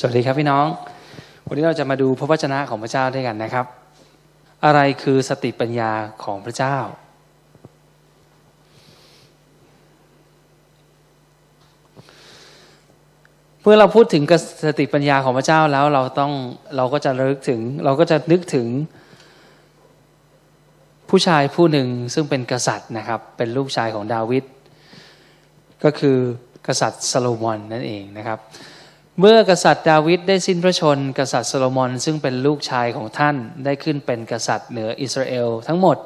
สวัสดีครับพี่น้อง วันนี้เราจะมาดูพระวจนะของพระเจ้าด้วยกันนะครับ อะไรคือสติปัญญาของพระเจ้า เมื่อเราพูดถึงสติปัญญาของพระเจ้าแล้วเราต้องเราก็จะระลึกถึง เราก็จะนึกถึง ผู้ชายผู้หนึ่งซึ่งเป็นกษัตริย์นะครับ เป็นลูกชายของดาวิดก็คือกษัตริย์ซาโลมอนนั่นเองนะครับ เมื่อกษัตริย์ดาวิดได้สิ้นพระชน กษัตริย์โซโลมอนซึ่งเป็นลูกชายของท่านได้ขึ้นเป็นกษัตริย์เหนืออิสราเอลทั้งหมด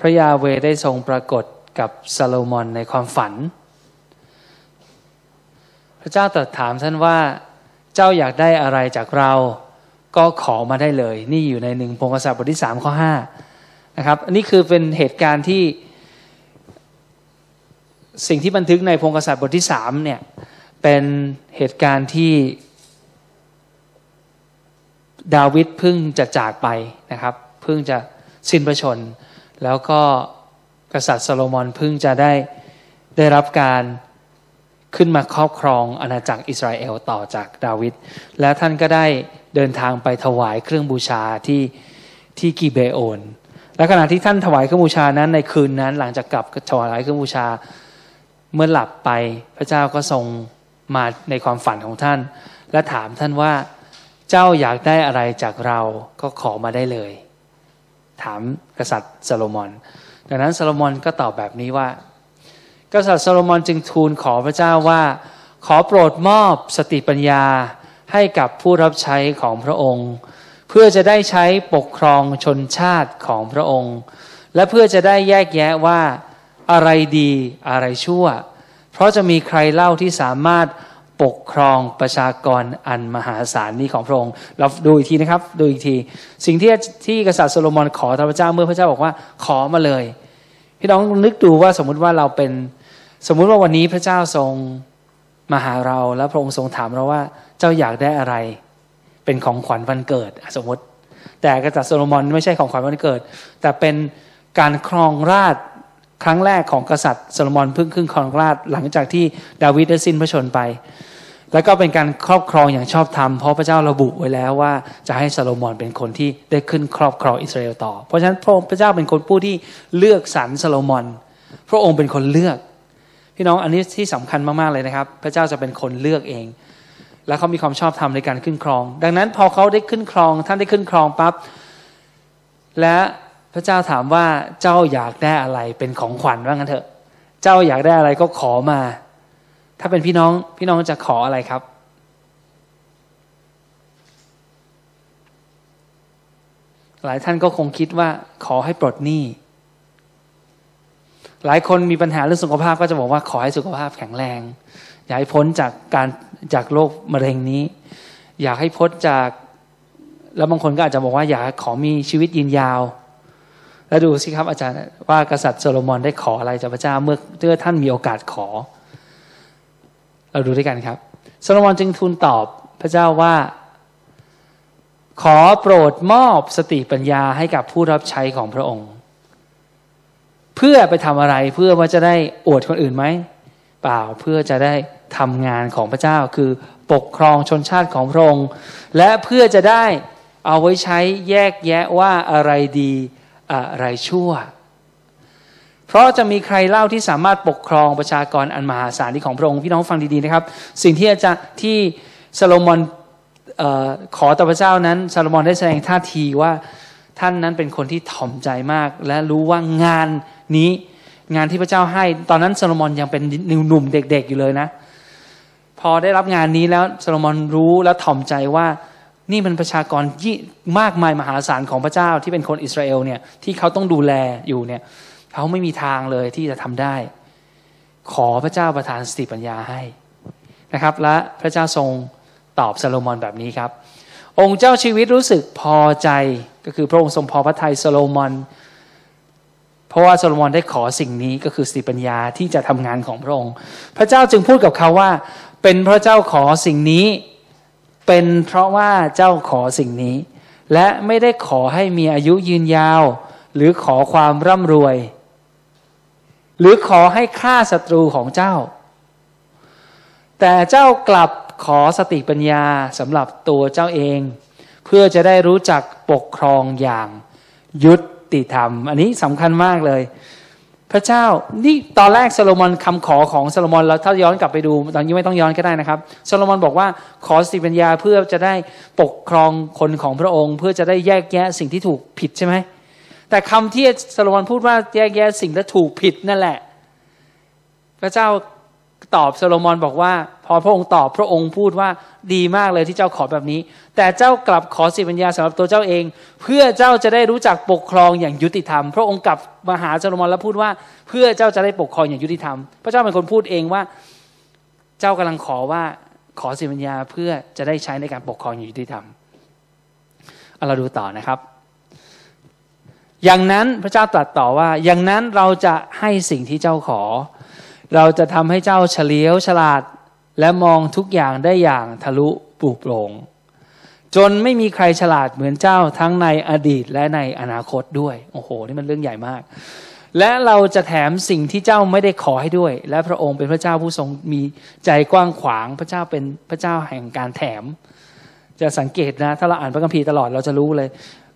พระยาเวได้ทรงปรากฏกับซาโลมอนในความฝัน พระเจ้าตรัสถามท่านว่าเจ้าอยากได้อะไรจากเรา ก็ขอมาได้เลย นี่อยู่ในหนึ่งพงศษบทที่สามข้อห้านะครับอันนี้คือเป็นเหตุการณ์ที่สิ่งที่บันทึกในพงศษบทที่สามเนี่ย เป็นเหตุการณ์ที่ดาวิดเพิ่งจะจากไปนะครับเพิ่งจะสิ้นพระชน แล้วก็กษัตริย์โซโลมอนเพิ่งจะได้ได้รับการขึ้นมาครอบครองอาณาจักรอิสราเอลต่อจากดาวิดและท่านก็ได้เดินทางไปถวายเครื่องบูชาที่ที่กิเบโอน และขณะที่ท่านถวายเครื่องบูชานั้นในคืนนั้น หลังจากกลับถวายเครื่องบูชาเมื่อหลับไปพระเจ้าก็ทรง มาในความฝันของท่าน และถามท่านว่า เจ้าอยากได้อะไรจากเราก็ขอมาได้เลย ถามกษัตริย์ซาโลมอน ดังนั้นซาโลมอนก็ตอบแบบนี้ว่า กษัตริย์ซาโลมอนจึงทูลขอพระเจ้าว่า ขอโปรดมอบสติปัญญาให้กับผู้รับใช้ของพระองค์ เพื่อจะได้ใช้ปกครองชนชาติของพระองค์ และเพื่อจะได้แยกแยะว่าอะไรดีอะไรชั่ว เพราะจะมีใครเล่าที่สามารถปกครองประชากรอันมหาศาลนี้ของพระองค์ เราดูอีกทีนะครับ ดูอีกที สิ่งที่ที่กษัตริย์โซโลมอนขอพระเจ้าเมื่อพระเจ้าบอกว่าขอมาเลย พี่น้องนึกดูว่าสมมุติว่าเราเป็นสมมุติว่าวันนี้พระเจ้าทรงมาหาเราแล้วพระองค์ทรงถามเราว่าเจ้าอยากได้อะไร เป็นของขวัญวันเกิดสมมติ แต่กษัตริย์โซโลมอนไม่ใช่ของขวัญวันเกิด แต่เป็นการครองราชย์ ครั้งแรกของกษัตริย์โซโลมอนเพิ่งขึ้นครองราชย์หลังจากที่ดาวิดได้สิ้นพระชนม์ไป แล้วก็เป็นการครอบครองอย่างชอบธรรมเพราะพระเจ้าระบุไว้แล้วว่าจะให้โซโลมอนเป็นคนที่ได้ขึ้นครอบครองอิสราเอลต่อ เพราะฉะนั้นพระเจ้าเป็นคนผู้ที่เลือกสรรโซโลมอน พระองค์เป็นคนเลือก พี่น้องอันนี้ที่สำคัญมากๆเลยนะครับ พระเจ้าจะเป็นคนเลือกเอง แล้วเขามีความชอบธรรมในการขึ้นครอง ดังนั้นพอเขาได้ขึ้นครอง ท่านได้ขึ้นครองปั๊บและ พระเจ้าถามว่าเจ้าอยากได้อะไรเป็นของขวัญว่างั้นเถอะ เจ้าอยากได้อะไรก็ขอมา ถ้าเป็นพี่น้องพี่น้องจะขออะไรครับ หลายท่านก็คงคิดว่าขอให้ปลดหนี้ หลายคนมีปัญหาเรื่องสุขภาพก็จะบอกว่าขอให้สุขภาพแข็งแรง อยากให้พ้นจากการจากโรคมะเร็งนี้ อยากให้พ้นจาก แล้วบางคนก็อาจจะบอกว่าอยากขอมีชีวิตยืนยาว แล้วดูสิครับอาจารย์ว่ากษัตริย์โซโลมอนได้ขออะไรจากพระเจ้าเมื่อเมื่อท่านมีโอกาสขอ เราดูด้วยกันครับโซโลมอนจึงทูลตอบพระเจ้าว่า ขอโปรดมอบสติปัญญาให้กับผู้รับใช้ของพระองค์ เพื่อไปทำอะไรเพื่อว่าจะได้อวดคนอื่นไหมเปล่าเพื่อจะได้ทำงานของพระเจ้าคือปกครองชนชาติของพระองค์ และเพื่อจะได้เอาไว้ใช้แยกแยะว่าอะไรดี อะไรชั่ว เพราะจะมีใครเล่าที่สามารถปกครองประชากรอันมหาศาลที่ของพระองค์พี่น้องฟังดีๆนะครับ สิ่งที่อาจารย์ที่ซาโลมอนอขอต่อพระเจ้านั้นซาโลมอนได้แสดงท่าทีว่าท่านนั้นเป็นคนที่ถ่อมใจมาก และรู้ว่างานนี้งานที่พระเจ้าให้ ตอนนั้นซาโลมอนยังเป็นหนุ่มเด็ก ๆอยู่เลยนะ พอได้รับงานนี้แล้วซาโลมอนรู้และถ่อมใจว่า นี่มันประชากรยี่มากมายมหาศาลของพระเจ้าที่เป็นคนอิสราเอลเนี่ยที่เขาต้องดูแลอยู่เนี่ยเขาไม่มีทางเลยที่จะทำได้ ขอพระเจ้าประทานสติปัญญาให้นะครับ และพระเจ้าทรงตอบซาโลมอนแบบนี้ครับ องค์เจ้าชีวิตรู้สึกพอใจก็คือพระองค์ทรงพอพระทัยซาโลมอน เพราะว่าซาโลมอนได้ขอสิ่งนี้ก็คือสติปัญญาที่จะทำงานของพระองค์ พระเจ้าจึงพูดกับเขาว่า เป็นพระเจ้าขอสิ่งนี้ เป็นเพราะว่าเจ้าขอสิ่งนี้ และไม่ได้ขอให้มีอายุยืนยาว หรือขอความร่ำรวย หรือขอให้ฆ่าศัตรูของเจ้า แต่เจ้ากลับขอสติปัญญาสำหรับตัวเจ้าเอง เพื่อจะได้รู้จักปกครองอย่างยุติธรรม อันนี้สำคัญมากเลย พระเจ้านี่ตอนแรกซาโลมอนคำขอของซาโลมอนเราถ้าย้อนกลับไปดูตอนนี้ไม่ต้องย้อนก็ได้นะครับซาโลมอนบอกว่าขอสติปัญญาเพื่อจะได้ปกครองคนของพระองค์ เพื่อจะได้แยกแยะสิ่งที่ถูกผิดใช่ไหมแต่คำที่ซาโลมอนพูดว่าแยกแยะสิ่งและถูกผิดนั่นแหละ พระเจ้า ตอบโซโลมอนบอกว่า พอพระองค์ตอบพระองค์พูดว่าดีมากเลยที่เจ้าขอแบบนี้ แต่เจ้ากลับขอสิปัญญาสำหรับตัวเจ้าเอง เพื่อเจ้าจะได้รู้จักปกครองอย่างยุติธรรม พระองค์กลับมาหาโซโลมอนแล้วพูดว่า เพื่อเจ้าจะได้ปกครองอย่างยุติธรรม พระเจ้าเป็นคนพูดเองว่า เจ้ากำลังขอว่าขอสิปัญญาเพื่อจะได้ใช้ในการปกครองอย่างยุติธรรมเอาเราดูต่อนะครับอย่างนั้นพระเจ้าตรัสต่อว่า อย่างนั้นเราจะให้สิ่งที่เจ้าขอ เราจะทำให้เจ้าเฉลียวฉลาด และมองทุกอย่างได้อย่างทะลุปลุกโปรงจนไม่มีใครฉลาดเหมือนเจ้าทั้งในอดีตและในอนาคตด้วย โอ้โห นี่มันเรื่องใหญ่มาก และเราจะแถมสิ่งที่เจ้าไม่ได้ขอให้ด้วย และพระองค์เป็นพระเจ้าผู้ทรงมีใจกว้างขวาง พระเจ้าเป็นพระเจ้าแห่งการแถม จะสังเกตนะ ถ้าเราอ่านพระคัมภีร์ตลอดเราจะรู้เลย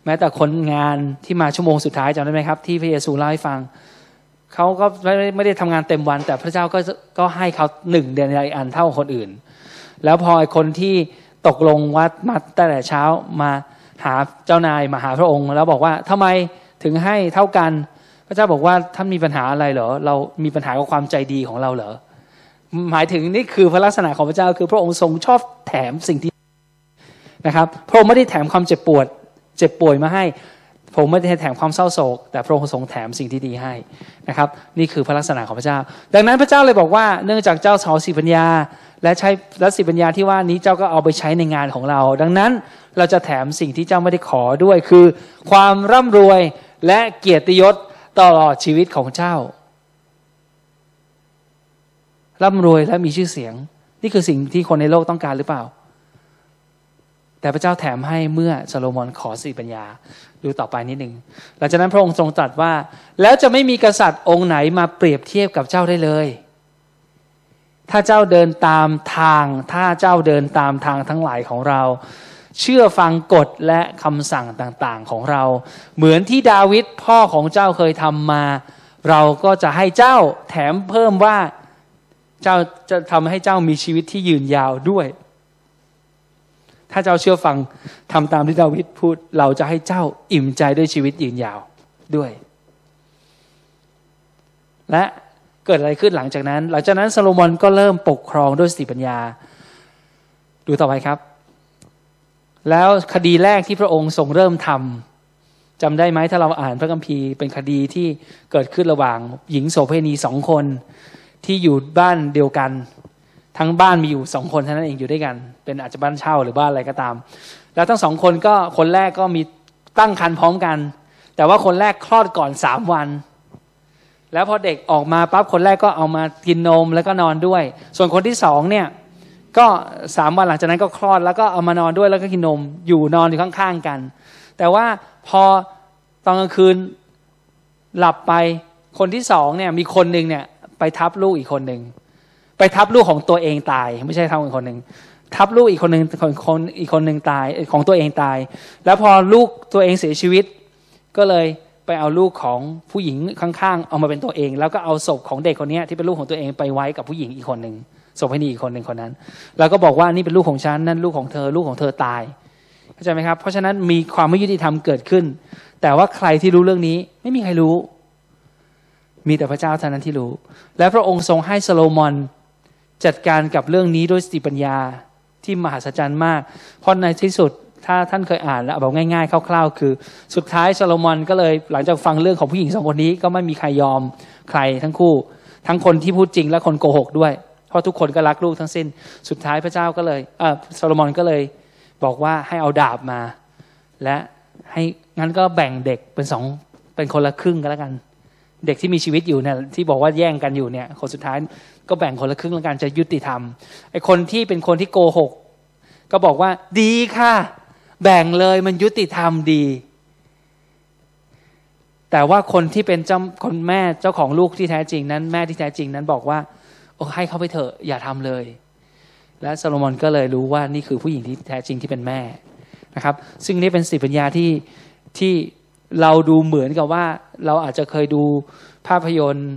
แม้แต่คนงานที่มาชั่วโมงสุดท้ายจำได้ไหมครับ ที่พระเยซูเล่าให้ฟัง เขาก็ไม่ไม่ได้ทำงานเต็มวัน แต่พระเจ้าก็ก็ให้เขาหนึ่งเดือนในอันเท่าคนอื่น แล้วพอไอ้คนที่ตกลงวัดมาตั้งแต่เช้ามาหาเจ้านายมาหาพระองค์ แล้วบอกว่าทำไมถึงให้เท่ากัน พระเจ้าบอกว่าท่านมีปัญหาอะไรเหรอเรามีปัญหากับความใจดีของเราเหรอหมายถึงนี่คือพระลักษณะของพระเจ้าคือพระองค์ทรงชอบแถมสิ่งที่นะครับ พระองค์ไม่ได้แถมความเจ็บปวด เจ็บป่วยมาให้ พระองค์ไม่ได้แถมความเศร้าโศก แต่พระองค์ทรงแถมสิ่งที่ดีให้นะครับ นี่คือพระลักษณะของพระเจ้า ดังนั้นพระเจ้าเลยบอกว่าเนื่องจากเจ้าสอสิปัญญา และใช้และสิปัญญาที่ว่านี้เจ้าก็เอาไปใช้ในงานของเรา ดังนั้นเราจะแถมสิ่งที่เจ้าไม่ได้ขอด้วยคือ ความร่ำรวยและเกียรติยศตลอดชีวิตของเจ้า ร่ำรวยและมีชื่อเสียง นี่คือสิ่งที่คนในโลกต้องการหรือเปล่า แต่พระเจ้าแถมให้เมื่อซาโลมอนขอสิปัญญา ดูต่อไปนิดหนึ่งหลังจากนั้นพระองค์ทรงตรัสว่า แล้วจะไม่มีกษัตริย์องค์ไหนมาเปรียบเทียบกับเจ้าได้เลย ถ้าเจ้าเดินตามทาง ถ้าเจ้าเดินตามทางทั้งหลายของเรา เชื่อฟังกฎและคำสั่งต่างๆของเรา เหมือนที่ดาวิดพ่อของเจ้าเคยทำมา เราก็จะให้เจ้าแถมเพิ่มว่าเจ้าจะทำให้เจ้ามีชีวิตที่ยืนยาวด้วย ถ้าเจ้าเชื่อฟังทำตามที่ดาวิดพูด เราจะให้เจ้าอิ่มใจด้วยชีวิตยืนยาวด้วย และเกิดอะไรขึ้นหลังจากนั้น หลังจากนั้นซาโลมอนก็เริ่มปกครองด้วยสติปัญญา ดูต่อไปครับ แล้วคดีแรกที่พระองค์ทรงเริ่มทำจำได้ไหมถ้าเราอ่านพระคัมภีร์เป็นคดีที่เกิดขึ้นระหว่างหญิงโสเภณีสองคนที่อยู่บ้านเดียวกัน ทั้งบ้านมีอยู่สองคนเท่านั้นเองอยู่ด้วยกัน เป็นอาจจะบ้านเช่าหรือบ้านอะไรก็ตาม แล้วทั้งสองคนก็คนแรกก็มีตั้งครรภ์พร้อมกัน แต่ว่าคนแรกคลอดก่อนสามวัน แล้วพอเด็กออกมาปั๊บคนแรกก็เอามากินนมแล้วก็นอนด้วย ส่วนคนที่สองเนี่ยก็สามวันหลังจากนั้นก็คลอดแล้วก็เอามานอนด้วยแล้วก็กินนมอยู่นอนอยู่ข้างๆกัน แต่ว่าพอตอนกลางคืนหลับไปคนที่สองเนี่ยมีคนหนึ่งเนี่ยไปทับลูกอีกคนหนึ่ง ไปทับลูกของตัวเองตาย ไม่ใช่ทับอีกคนหนึ่งทับลูกอีกคนหนึ่งคนอีกคนหนึ่งตายของตัวเองตาย แล้วพอลูกตัวเองเสียชีวิต ก็เลยไปเอาลูกของผู้หญิงข้างๆ เอามาเป็นตัวเอง แล้วก็เอาศพของเด็กคนนี้ที่เป็นลูกของตัวเองไปไว้กับผู้หญิงอีกคนหนึ่งศพให้ดีอีกคนหนึ่งคนนั้น แล้วก็บอกว่านี่เป็นลูกของฉันนั่นลูกของเธอลูกของเธอตายเข้าใจไหมครับ เพราะฉะนั้นมีความไม่ยุติธรรมเกิดขึ้น แต่ว่าใครที่รู้เรื่องนี้ไม่มีใครรู้ มีแต่พระเจ้าเท่านั้นที่รู้ และพระองค์ทรงให้โซโลมอน จัดการกับเรื่องนี้ด้วยสติปัญญาที่มหัศจรรย์มาก เพราะในที่สุดถ้าท่านเคยอ่านแล้วบอกง่าย ๆ คร่าวๆ คือ สุดท้ายซาโลมอนก็เลยหลังจากฟังเรื่องของผู้หญิงสองคนนี้ก็ไม่มีใครยอมใครทั้งคู่ ทั้งคนที่พูดจริงและคนโกหกด้วย เพราะทุกคนก็รักลูกทั้งสิ้น สุดท้ายพระเจ้าก็เลยเออซาโลมอนก็เลยบอกว่าให้เอาดาบมา และให้งั้นก็แบ่งเด็กเป็นสองเป็นคนละครึ่งกันแล้วกัน เด็กที่มีชีวิตอยู่เนี่ยที่บอกว่าแย่งกันอยู่เนี่ย คนสุดท้าย ก็แบ่งคนละครึ่งแล้วกันจะยุติธรรมไอ้คนที่เป็นคนที่โกหก ก็บอกว่าดีค่ะ แบ่งเลยมันยุติธรรมดี แต่ว่าคนที่เป็นเจ้าคนแม่เจ้าของลูกที่แท้จริงนั้น แม่ที่แท้จริงนั้นบอกว่า โอ้ให้เขาไปเถอะอย่าทำเลย และโซโลมอนก็เลยรู้ว่านี่คือผู้หญิงที่แท้จริงที่เป็นแม่นะครับ ซึ่งนี่เป็นสติปัญญาที่ที่เราดูเหมือนกับว่า เราอาจจะเคยดูภาพยนตร์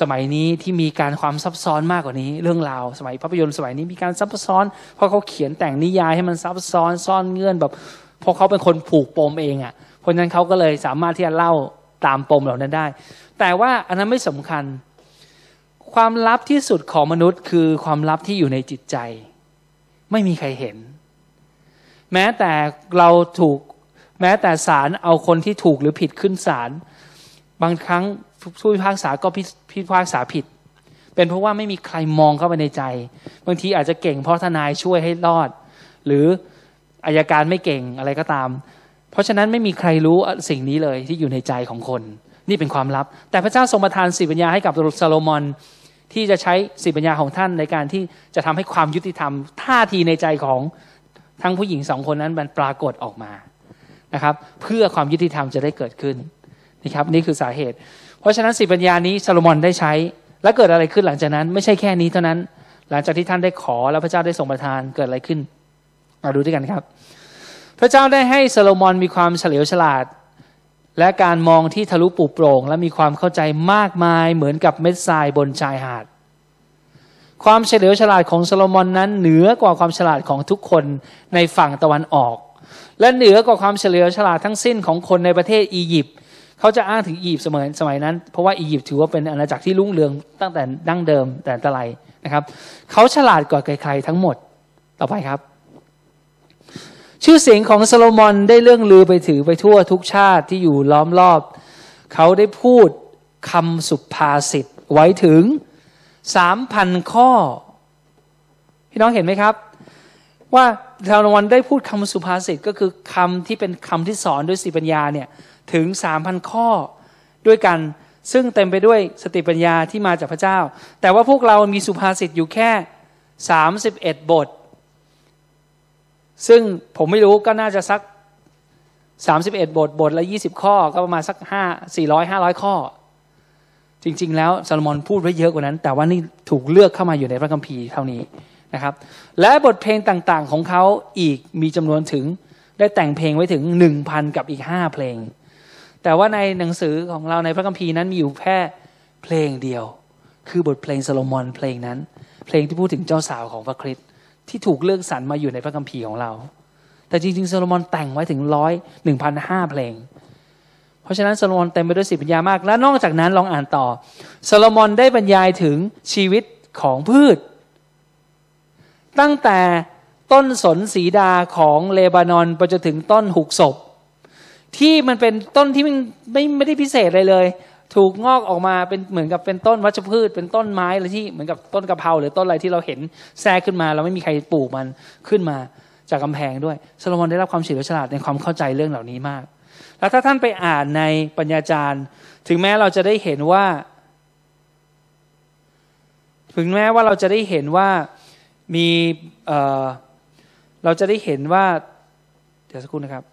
สมัยนี้ที่มีการความซับซ้อนมากกว่านี้ เรื่องราวสมัยภาพยนตร์สมัยนี้มีการซับซ้อน เพราะเขาเขียนแต่งนิยายให้มันซับซ้อนซ่อนเงื่อนแบบเพราะเขาเป็นคนผูกปมเองอะ่ะ เพราะฉะนั้นเขาก็เลยสามารถที่จะเล่าตามปมเหล่านั้นได้ แต่ว่าอันนั้นไม่สำคัญ ความลับที่สุดของมนุษย์ คือความลับที่อยู่ในจิตใจ ไม่มีใครเห็น แม้แต่เราถูกแม้แต่ศาลเอาคนที่ถูกหรือผิดขึ้นศาลบางครั้ง ผู้พิพากษาก็พิพากษาผิด เป็นเพราะว่าไม่มีใครมองเข้าไปในใจ บางทีอาจจะเก่งเพราะทนายช่วยให้รอด หรืออายการไม่เก่งอะไรก็ตาม เพราะฉะนั้นไม่มีใครรู้สิ่งนี้เลยที่อยู่ในใจของคน นี่เป็นความลับ แต่พระเจ้าทรงประทานสีปัญญาให้กับซาโลมอนที่จะใช้สีปัญญาของท่านในการที่จะทำให้ความยุติธรรม ท่าทีในใจของทั้งผู้หญิงสองคนนั้นมันปรากฏออกมานะครับ เพื่อความยุติธรรมจะได้เกิดขึ้นนะครับ นี่คือสาเหตุ ราะฉะนั้นสีปัญญานี้ซาโลมอนได้ใช้ แล้วเกิดอะไรขึ้นหลังจากนั้น ไม่ใช่แค่นี้เท่านั้น หลังจากที่ท่านได้ขอแล้วพระเจ้าได้ทรงประทานเกิดอะไรขึ้นมาดูด้วยกันครับ พระเจ้าได้ให้ซาโลมอนมีความเฉลียวฉลาด และการมองที่ทะลุปุโปร่ง และมีความเข้าใจมากมายเหมือนกับเม็ดทรายบนชายหาด ความเฉลียวฉลาดของซาโลมอนนั้นเหนือกว่าความฉลาดของทุกคนในฝั่งตะวันออก และเหนือกว่าความเฉลียวฉลาดทั้งสิ้นของคนในประเทศอียิปต์ เขาจะอ้างถึงอียิปต์สมัยสมัยนั้น เพราะว่าอียิปต์ถือว่าเป็นอาณาจักรที่รุ่งเรืองตั้งแต่ดั้งเดิมแต่ตะไลนะครับ เขาฉลาดกว่าใครๆทั้งหมดต่อไปครับ ชื่อเสียงของโซโลมอนได้เรื่องลือไปถือไปทั่วทุกชาติที่อยู่ล้อมรอบ เขาได้พูดคำสุภาษิตไว้ถึงสามพันข้อ พี่น้องเห็นไหมครับ ว่าโซโลมอนได้พูดคำสุภาษิตก็คือคำที่เป็นคำที่สอนด้วยสีปัญญาเนี่ย ถึงสามพันข้อด้วยกัน ซึ่งเต็มไปด้วยสติปัญญาที่มาจากพระเจ้า แต่ว่าพวกเรามีสุภาษิตอยู่แค่สามสิบเอ็ดบท ซึ่งผมไม่รู้ก็น่าจะสักสามสิบเอ็ดบท บทละยี่สิบข้อก็ประมาณสักห้าสี่ร้อยห้าร้อยข้อ จริง ๆ แล้วซาโลมอนพูดไว้เยอะกว่านั้น แต่ว่านี่ถูกเลือกเข้ามาอยู่ในพระคัมภีร์เท่านี้นะครับ และบทเพลงต่างๆของเขาอีกมีจำนวนถึงได้แต่งเพลงไว้ถึงหนึ่งพันกับอีกห้าเพลง แต่ว่าในหนังสือของเราในพระคัมภีร์นั้นมีอยู่แค่เพลงเดียว คือบทเพลงโซโลมอนเพลงนั้น เพลงที่พูดถึงเจ้าสาวของพระคริสต์ที่ถูกเลือกสรรมาอยู่ในพระคัมภีร์ของเรา แต่จริงๆโซโลมอนแต่งไว้ถึงร้อยหนึ่งพันห้าเพลง เพราะฉะนั้นโซโลมอนเต็มไปด้วยสติปัญญามาก และนอกจากนั้นลองอ่านต่อโซโลมอนได้บรรยายถึงชีวิตของพืช ตั้งแต่ต้นสนซีดาร์ของเลบานอนไปจนถึงต้นหุกศพ ที่มันเป็นต้นที่มันไม่ไม่ได้พิเศษเลยเลย ถูกงอกออกมาเป็นเหมือนกับเป็นต้นวัชพืช เป็นต้นไม้อะไรที่เหมือนกับต้นกะเพราหรือต้นอะไรที่เราเห็นแทรกขึ้นมาเราไม่มีใครปลูกมันขึ้นมาจากกาแพงด้วยซาโลมอนได้รับความเฉลียวฉลาดในความเข้าใจเรื่องเหล่านี้มาก แล้วถ้าท่านไปอ่านในปัญญาจารย์ ถึงแม้เราจะได้เห็นว่า ถึงแม้ว่าเราจะได้เห็นว่ามีเเราจะได้เห็นว่า เดี๋ยวสักครู่นะครับ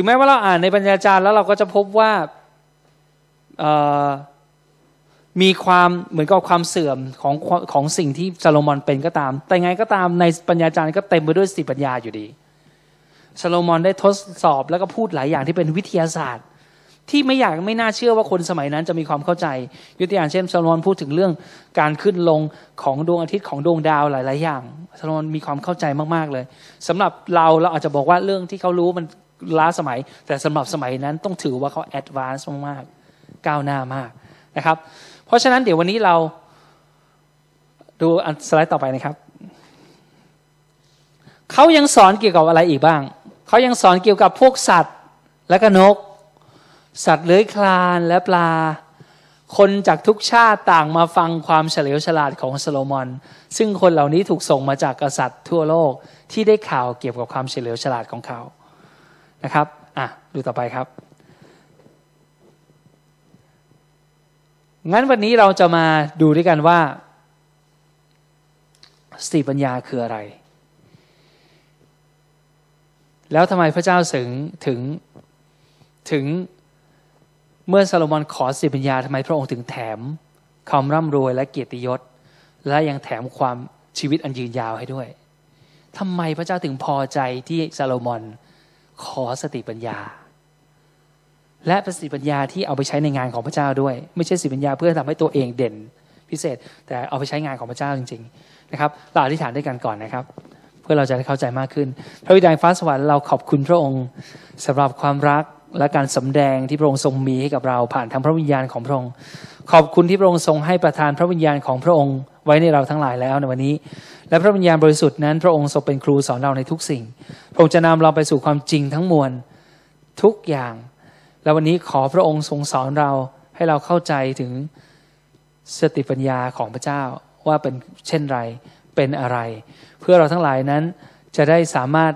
ถึงแม้ว่าเราอ่านในปัญญาจารย์แล้วเราก็จะพบว่ามีความเหมือนกับความเสื่อมของของสิ่งที่ซาโลมอนเป็นก็ตาม แต่ไงก็ตามในปัญญาจารย์ก็เต็มไปด้วยสติปัญญาอยู่ดีซาโลมอนได้ทดสอบแล้วก็พูดหลายอย่างที่เป็นวิทยาศาสตร์ ที่ไม่อยากไม่น่าเชื่อว่าคนสมัยนั้นจะมีความเข้าใจยกตัวอย่างเช่นซาโลมอนพูดถึงเรื่องการขึ้นลงของดวงอาทิตย์ของดวงดาวหลาย ๆ อย่างซาโลมอนมีความเข้าใจมาก ๆ เลยสำหรับเราเราอาจจะบอกว่าเรื่องที่เขารู้มัน ล้าสมัย แต่สำหรับสมัยนั้นต้องถือว่าเขา advance มากๆก้าวหน้ามากนะครับ เพราะฉะนั้นเดี๋ยววันนี้เราดูสไลด์ต่อไปนะครับเขายังสอนเกี่ยวกับอะไรอีกบ้าง เขายังสอนเกี่ยวกับพวกสัตว์และก็นก สัตว์เลื้อยคลานและปลา คนจากทุกชาติต่างมาฟังความเฉลียวฉลาดของโซโลมอน ซึ่งคนเหล่านี้ถูกส่งมาจากกษัตริย์ทั่วโลกที่ได้ข่าวเกี่ยวกับความเฉลียวฉลาดของเขา นะครับอะดูต่อไปครับ งั้นวันนี้เราจะมาดูด้วยกันว่าสติปัญญาคืออะไร แล้วทำไมพระเจ้าถึงถึงถึงเมื่อซาโลมอนขอสติปัญญาทำไมพระองค์ถึงแถมความร่ำรวยและเกียรติยศ และยังแถมความชีวิตอันยืนยาวให้ด้วยทำไมพระเจ้าถึงพอใจที่ซาโลมอน ขอสติปัญญา และประสิทธิปัญญาที่เอาไปใช้ในงานของพระเจ้าด้วย ไม่ใช่สติปัญญาเพื่อทำให้ตัวเองเด่นพิเศษ แต่เอาไปใช้งานของพระเจ้าจริง ๆ นะครับเราอธิษฐานด้วยกันก่อนนะครับ เพื่อเราจะได้เข้าใจมากขึ้น พระวิญญาณฟ้าสวรรค์เราขอบคุณพระองค์สำหรับความรักและการสำแดงที่พระองค์ทรงมีให้กับเราผ่านทางพระวิญญาณของพระองค์ขอบคุณที่พระองค์ทรงให้ประทานพระวิญญาณของพระองค์ไว้ในเราทั้งหลายแล้วในวันนี้ และพระวิญญาณบริสุทธิ์นั้น พระองค์ทรงเป็นครูสอนเราในทุกสิ่ง พระองค์จะนำเราไปสู่ความจริงทั้งมวลทุกอย่าง และวันนี้ขอพระองค์ทรงสอนเราให้เราเข้าใจถึงสติปัญญาของพระเจ้าว่าเป็นเช่นไรเป็นอะไร เพื่อเราทั้งหลายนั้นจะได้สามารถ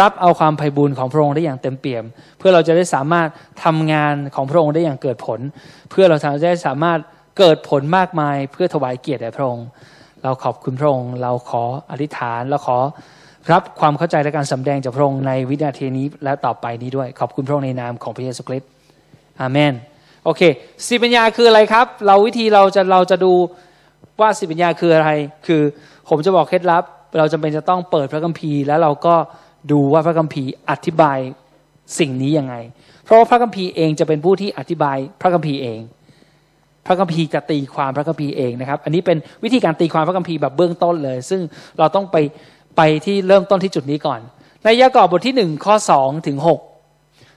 รับเอาความไพ่บุญของพระองค์ได้อย่างเต็มเปี่ยม เพื่อเราจะได้สามารถทำงานของพระองค์ได้อย่างเกิดผล เพื่อเราจะได้สามารถเกิดผลมากมายเพื่อถวายเกียรติแด่พระองค์ เราขอบคุณพระองค์ เราขออธิษฐานเราขอรับความเข้าใจและการสำแดงจากพระองค์ในวินาทีนี้และต่อไปนี้ด้วย ขอบคุณพระองค์ในนามของพระเยซูคริสต์อาเมนโอเคสิปัญญาคืออะไรครับ เราวิธีเราจะเราจะดูว่าสิปัญญาคืออะไร คือผมจะบอกเคล็ดลับ เราจำเป็นจะต้องเปิดพระคัมภีร์ แล้วเราก็ดูว่าพระคัมภีร์อธิบายสิ่งนี้ยังไง เพราะว่าพระคัมภีร์เองจะเป็นผู้ที่อธิบายพระคัมภีร์เอง ระคัมภีร์จะตีความพระคัมภีร์เองนะครับ อันนี้เป็นวิธีการตีความพระคัมภีร์แบบเบื้องต้นเลย ซึ่งเราต้องไปไปที่เริ่มต้นที่จุดนี้ก่อน ในยากอบบทที่หนึ่งข้อสองถึงหก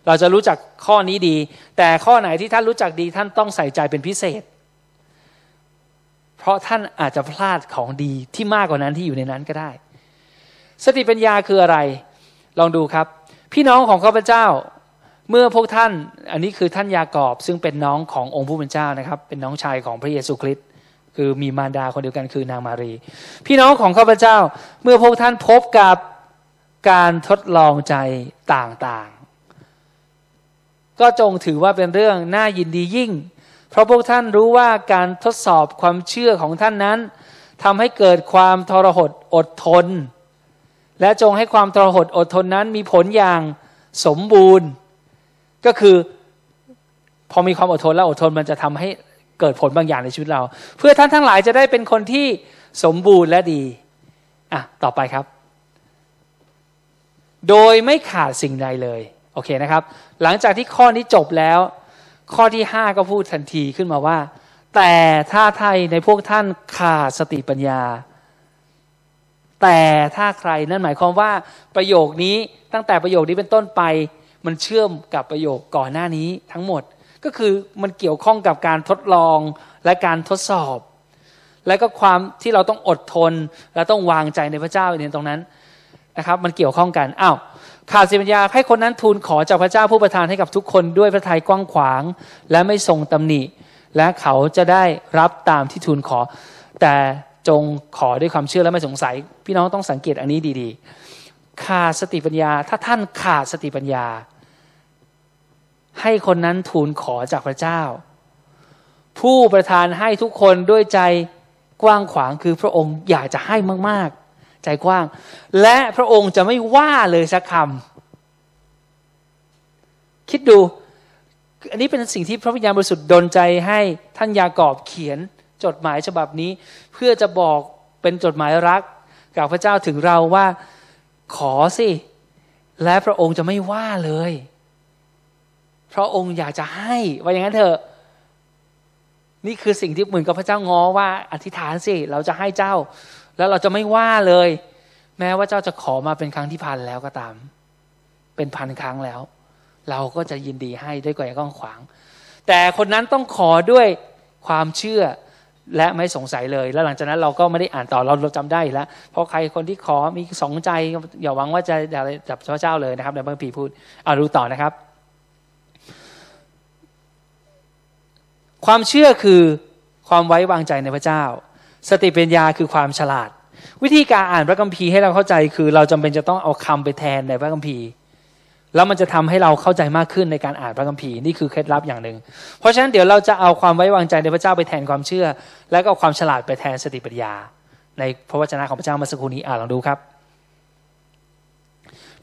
เราจะรู้จักข้อนี้ดี แต่ข้อไหนที่ท่านรู้จักดีท่านต้องใส่ใจเป็นพิเศษ เพราะท่านอาจจะพลาดของดีที่มากกว่านั้นที่อยู่ในนั้นก็ได้ สติปัญญาคืออะไร ลองดูครับ พี่น้องของข้าพเจ้า เมื่อพวกท่านอันนี้คือท่านยากอบซึ่งเป็นน้องขององค์ผู้เป็นเจ้านะครับ เป็นน้องชายของพระเยซูคริสต์คือมีมารดาคนเดียวกันคือนางมารี พี่น้องของข้าพเจ้า เมื่อพวกท่านพบกับการทดลองใจต่างๆ ก็จงถือว่าเป็นเรื่องน่ายินดียิ่ง เพราะพวกท่านรู้ว่าการทดสอบความเชื่อของท่านนั้นทำให้เกิดความทรหดอดทน และจงให้ความทรหดอดทนนั้นมีผลอย่างสมบูรณ์ ก็คือพอมีความอดทนแล้วอดทนมันจะทำให้เกิดผลบางอย่างในชีวิตเรา เพื่อท่านทั้งหลายจะได้เป็นคนที่สมบูรณ์และดีอะต่อไปครับ โดยไม่ขาดสิ่งใดเลยโอเคนะครับ หลังจากที่ข้อนี้จบแล้ว ข้อที่ห้าก็พูดทันทีขึ้นมาว่า แต่ถ้าไทยในพวกท่านขาดสติปัญญา แต่ถ้าใครนั่นหมายความว่าประโยคนี้ตั้งแต่ประโยคนี้เป็นต้นไป มันเชื่อมกับประโยคก่อนหน้านี้ทั้งหมด ก็คือมันเกี่ยวข้องกับการทดลองและการทดสอบ และก็ความที่เราต้องอดทน และต้องวางใจในพระเจ้าในตรงนั้นนะครับ มันเกี่ยวข้องกันอ้าวขาดสิปัญญาให้คนนั้นทูลขอจากพระเจ้าผู้ประทานให้กับทุกคนด้วยพระทัยกว้างขวาง และไม่ทรงตำหนิ และเขาจะได้รับตามที่ทูลขอ แต่จงขอด้วยความเชื่อและไม่สงสัย พี่น้องต้องสังเกตอันนี้ดี ๆ ขาดสติปัญญา ถ้าท่านขาดสติปัญญา ให้คนนั้นทูลขอจากพระเจ้า ผู้ประทานให้ทุกคนด้วยใจกว้างขวางคือพระองค์อยากจะให้มาก ๆ ใจกว้าง และพระองค์จะไม่ว่าเลยสักคำคิดดู อันนี้เป็นสิ่งที่พระวิญญาณบริสุทธิ์ดลใจให้ท่านยากอบเขียนจดหมายฉบับนี้ เพื่อจะบอกเป็นจดหมายรักกับพระเจ้าถึงเราว่าขอสิ และพระองค์จะไม่ว่าเลย พระองค์อยากจะให้ว่าอย่างนั้นเถอะนี่คือสิ่งที่เหมือนกับพระเจ้างอว่าอธิษฐานสิเราจะให้เจ้า แล้วเราจะไม่ว่าเลย แม้ว่าเจ้าจะขอมาเป็นครั้งที่พันแล้วก็ตาม เป็นพันครั้งแล้ว เราก็จะยินดีให้ด้วยกายก้องขวาง แต่คนนั้นต้องขอด้วยความเชื่อและไม่สงสัยเลย แล้วหลังจากนั้นเราก็ไม่ได้อ่านต่อเราเราจำได้แล้ว เพราะใครคนที่ขอมีสองใจอย่าหวังว่าจะจับพระเจ้าเลยนะครับในบางพีพูดเอาดูต่อนะครับ ความเชื่อคือความไว้วางใจในพระเจ้า สติปัญญาคือความฉลาด วิธีการอ่านพระคัมภีร์ให้เราเข้าใจคือ เราจำเป็นจะต้องเอาคำไปแทนในพระคัมภีร์ แล้วมันจะทำให้เราเข้าใจมากขึ้นในการอ่านพระคัมภีร์นี่คือเคล็ดลับอย่างหนึ่งเพราะฉะนั้นเดี๋ยวเราจะเอาความไว้วางใจในพระเจ้าไปแทนความเชื่อ แล้วก็ความฉลาดไปแทนสติปัญญา ในพระวจนะของพระเจ้ามาสักครู่นี้อ่านลองดูครับ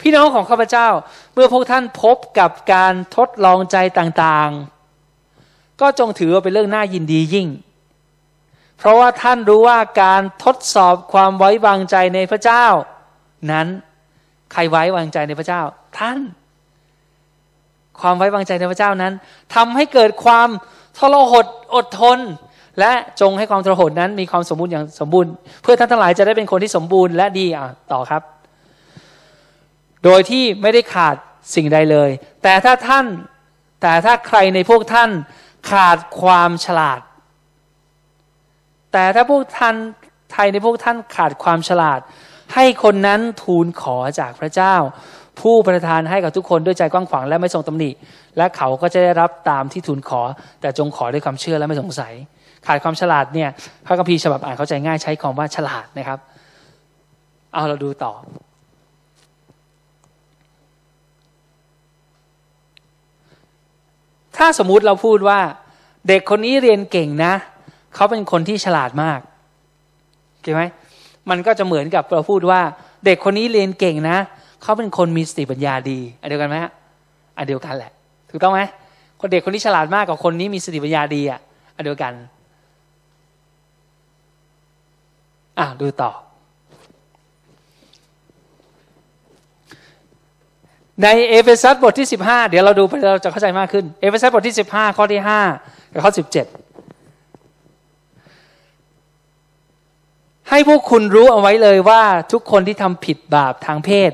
พี่น้องของข้าพเจ้าเมื่อพวกท่านพบกับการทดลองใจต่างๆ ก็จงถือว่าเป็นเรื่องน่ายินดียิ่ง เพราะว่าท่านรู้ว่าการทดสอบความไว้วางใจในพระเจ้า นั้นใครไว้วางใจในพระเจ้า ท่าน ความไว้วางใจในพระเจ้านั้นทำให้เกิดความทรหดอดทน และจงให้ความทรหดนั้นมีความสมบูรณ์อย่างสมบูรณ์ เพื่อท่านทั้งหลายจะได้เป็นคนที่สมบูรณ์และดีอะต่อครับ โดยที่ไม่ได้ขาดสิ่งใดเลย แต่ถ้าท่านแต่ถ้าใครในพวกท่าน ขาดความฉลาด แต่ถ้าพวกท่านไทยในพวกท่านขาดความฉลาด ให้คนนั้นทูลขอจากพระเจ้า ผู้ประทานให้กับทุกคนด้วยใจกว้างขวางและไม่ทรงตำหนิ และเขาก็จะได้รับตามที่ทูลขอ แต่จงขอด้วยความเชื่อและไม่สงสัย ขาดความฉลาดเนี่ยพระคัมภีร์ฉบับอ่านเข้าใจง่ายใช้คำว่าฉลาดนะครับ เอาเราดูต่อ ถ้าสมมุติเราพูดว่า เด็กคนนี้เรียนเก่งนะ เขาเป็นคนที่ฉลาดมากเห็นไหมมันก็จะเหมือนกับเราพูดว่า เด็กคนนี้เรียนเก่งนะ เขาเป็นคนมีสติปัญญาดี อันเดียวกันไหมฮะอันเดียวกันแหละ ถูกต้องไหมคนเด็กคนนี้ฉลาดมากกับคนนี้มีสติปัญญาดีอะอันเดียวกันอะดูต่อ ในเอเฟซัสบทที่ 15 เดี๋ยวเราดูเราจะเข้าใจมากขึ้น เอเฟซัสบทที่ 15 ข้อที่ 5 กับข้อ 17 ให้พวกคุณรู้เอาไว้เลยว่าทุกคนที่ทำผิดบาปทางเพศ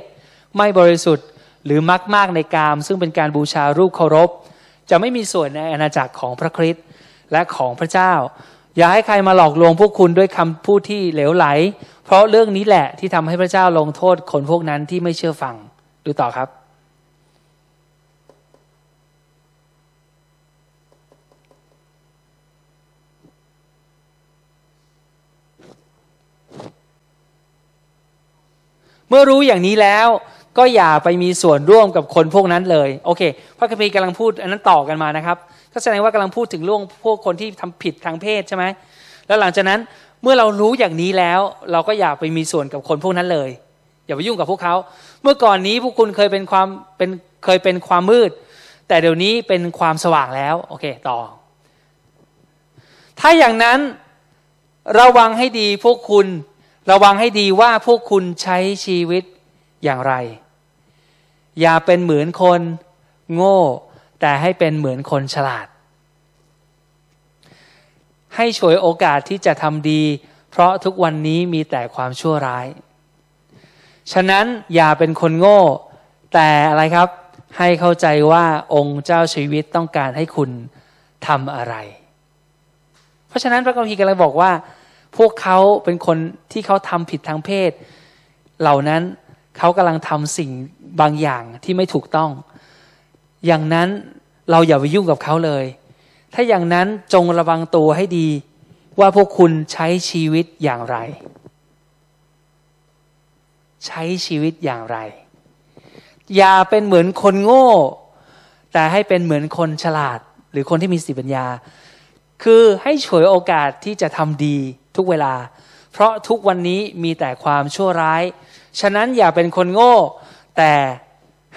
ไม่บริสุทธิ์หรือมักมากในกาม ซึ่งเป็นการบูชารูปเคารพ จะไม่มีส่วนในอาณาจักรของพระคริสต์และของพระเจ้า อย่าให้ใครมาหลอกลวงพวกคุณด้วยคำพูดที่เหลวไหล เพราะเรื่องนี้แหละที่ทำให้พระเจ้าลงโทษคนพวกนั้นที่ไม่เชื่อฟังดูต่อครับ มื่อรู้อย่างนี้แล้วก็อย่าไปมีส่วนร่วมกับคนพวกนั้นเลย โอเค พระคัมภีร์กำลังพูดอันนั้นต่อกันมานะครับ ก็แสดงว่ากำลังพูดถึงเรื่องพวกคนที่ทำผิดทางเพศใช่ไหมแล้วหลังจากนั้นเมื่อเรารู้อย่างนี้แล้ว เราก็อย่าไปมีส่วนกับคนพวกนั้นเลย อย่าไปยุ่งกับพวกเขา เมื่อก่อนนี้พวกคุณเคยเป็นความเป็นเคยเป็นความมืด แต่เดี๋ยวนี้เป็นความสว่างแล้ว โอเค ต่อ ถ้าอย่างนั้นระวังให้ดีพวกคุณ ระวังให้ดีว่าพวกคุณใช้ชีวิตอย่างไร อย่าเป็นเหมือนคนโง่ แต่ให้เป็นเหมือนคนฉลาด ให้ฉวยโอกาสที่จะทำดี เพราะทุกวันนี้มีแต่ความชั่วร้าย ฉะนั้นอย่าเป็นคนโง่ แต่อะไรครับให้เข้าใจว่าองค์เจ้าชีวิตต้องการให้คุณทำอะไร เพราะฉะนั้นพระคัมภีร์กำลังบอกว่า พวกเขาเป็นคนที่เขาทำผิดทางเพศ เหล่านั้นเขากำลังทำสิ่งบางอย่างที่ไม่ถูกต้อง อย่างนั้นเราอย่าไปยุ่งกับเขาเลย ถ้าอย่างนั้นจงระวังตัวให้ดี ว่าพวกคุณใช้ชีวิตอย่างไร ใช้ชีวิตอย่างไร อย่าเป็นเหมือนคนโง่ แต่ให้เป็นเหมือนคนฉลาด หรือคนที่มีสติปัญญา คือให้ฉวยโอกาสที่จะทำดี ทุกเวลา เพราะทุกวันนี้มีแต่ความชั่วร้าย ฉะนั้นอย่าเป็นคนโง่ แต่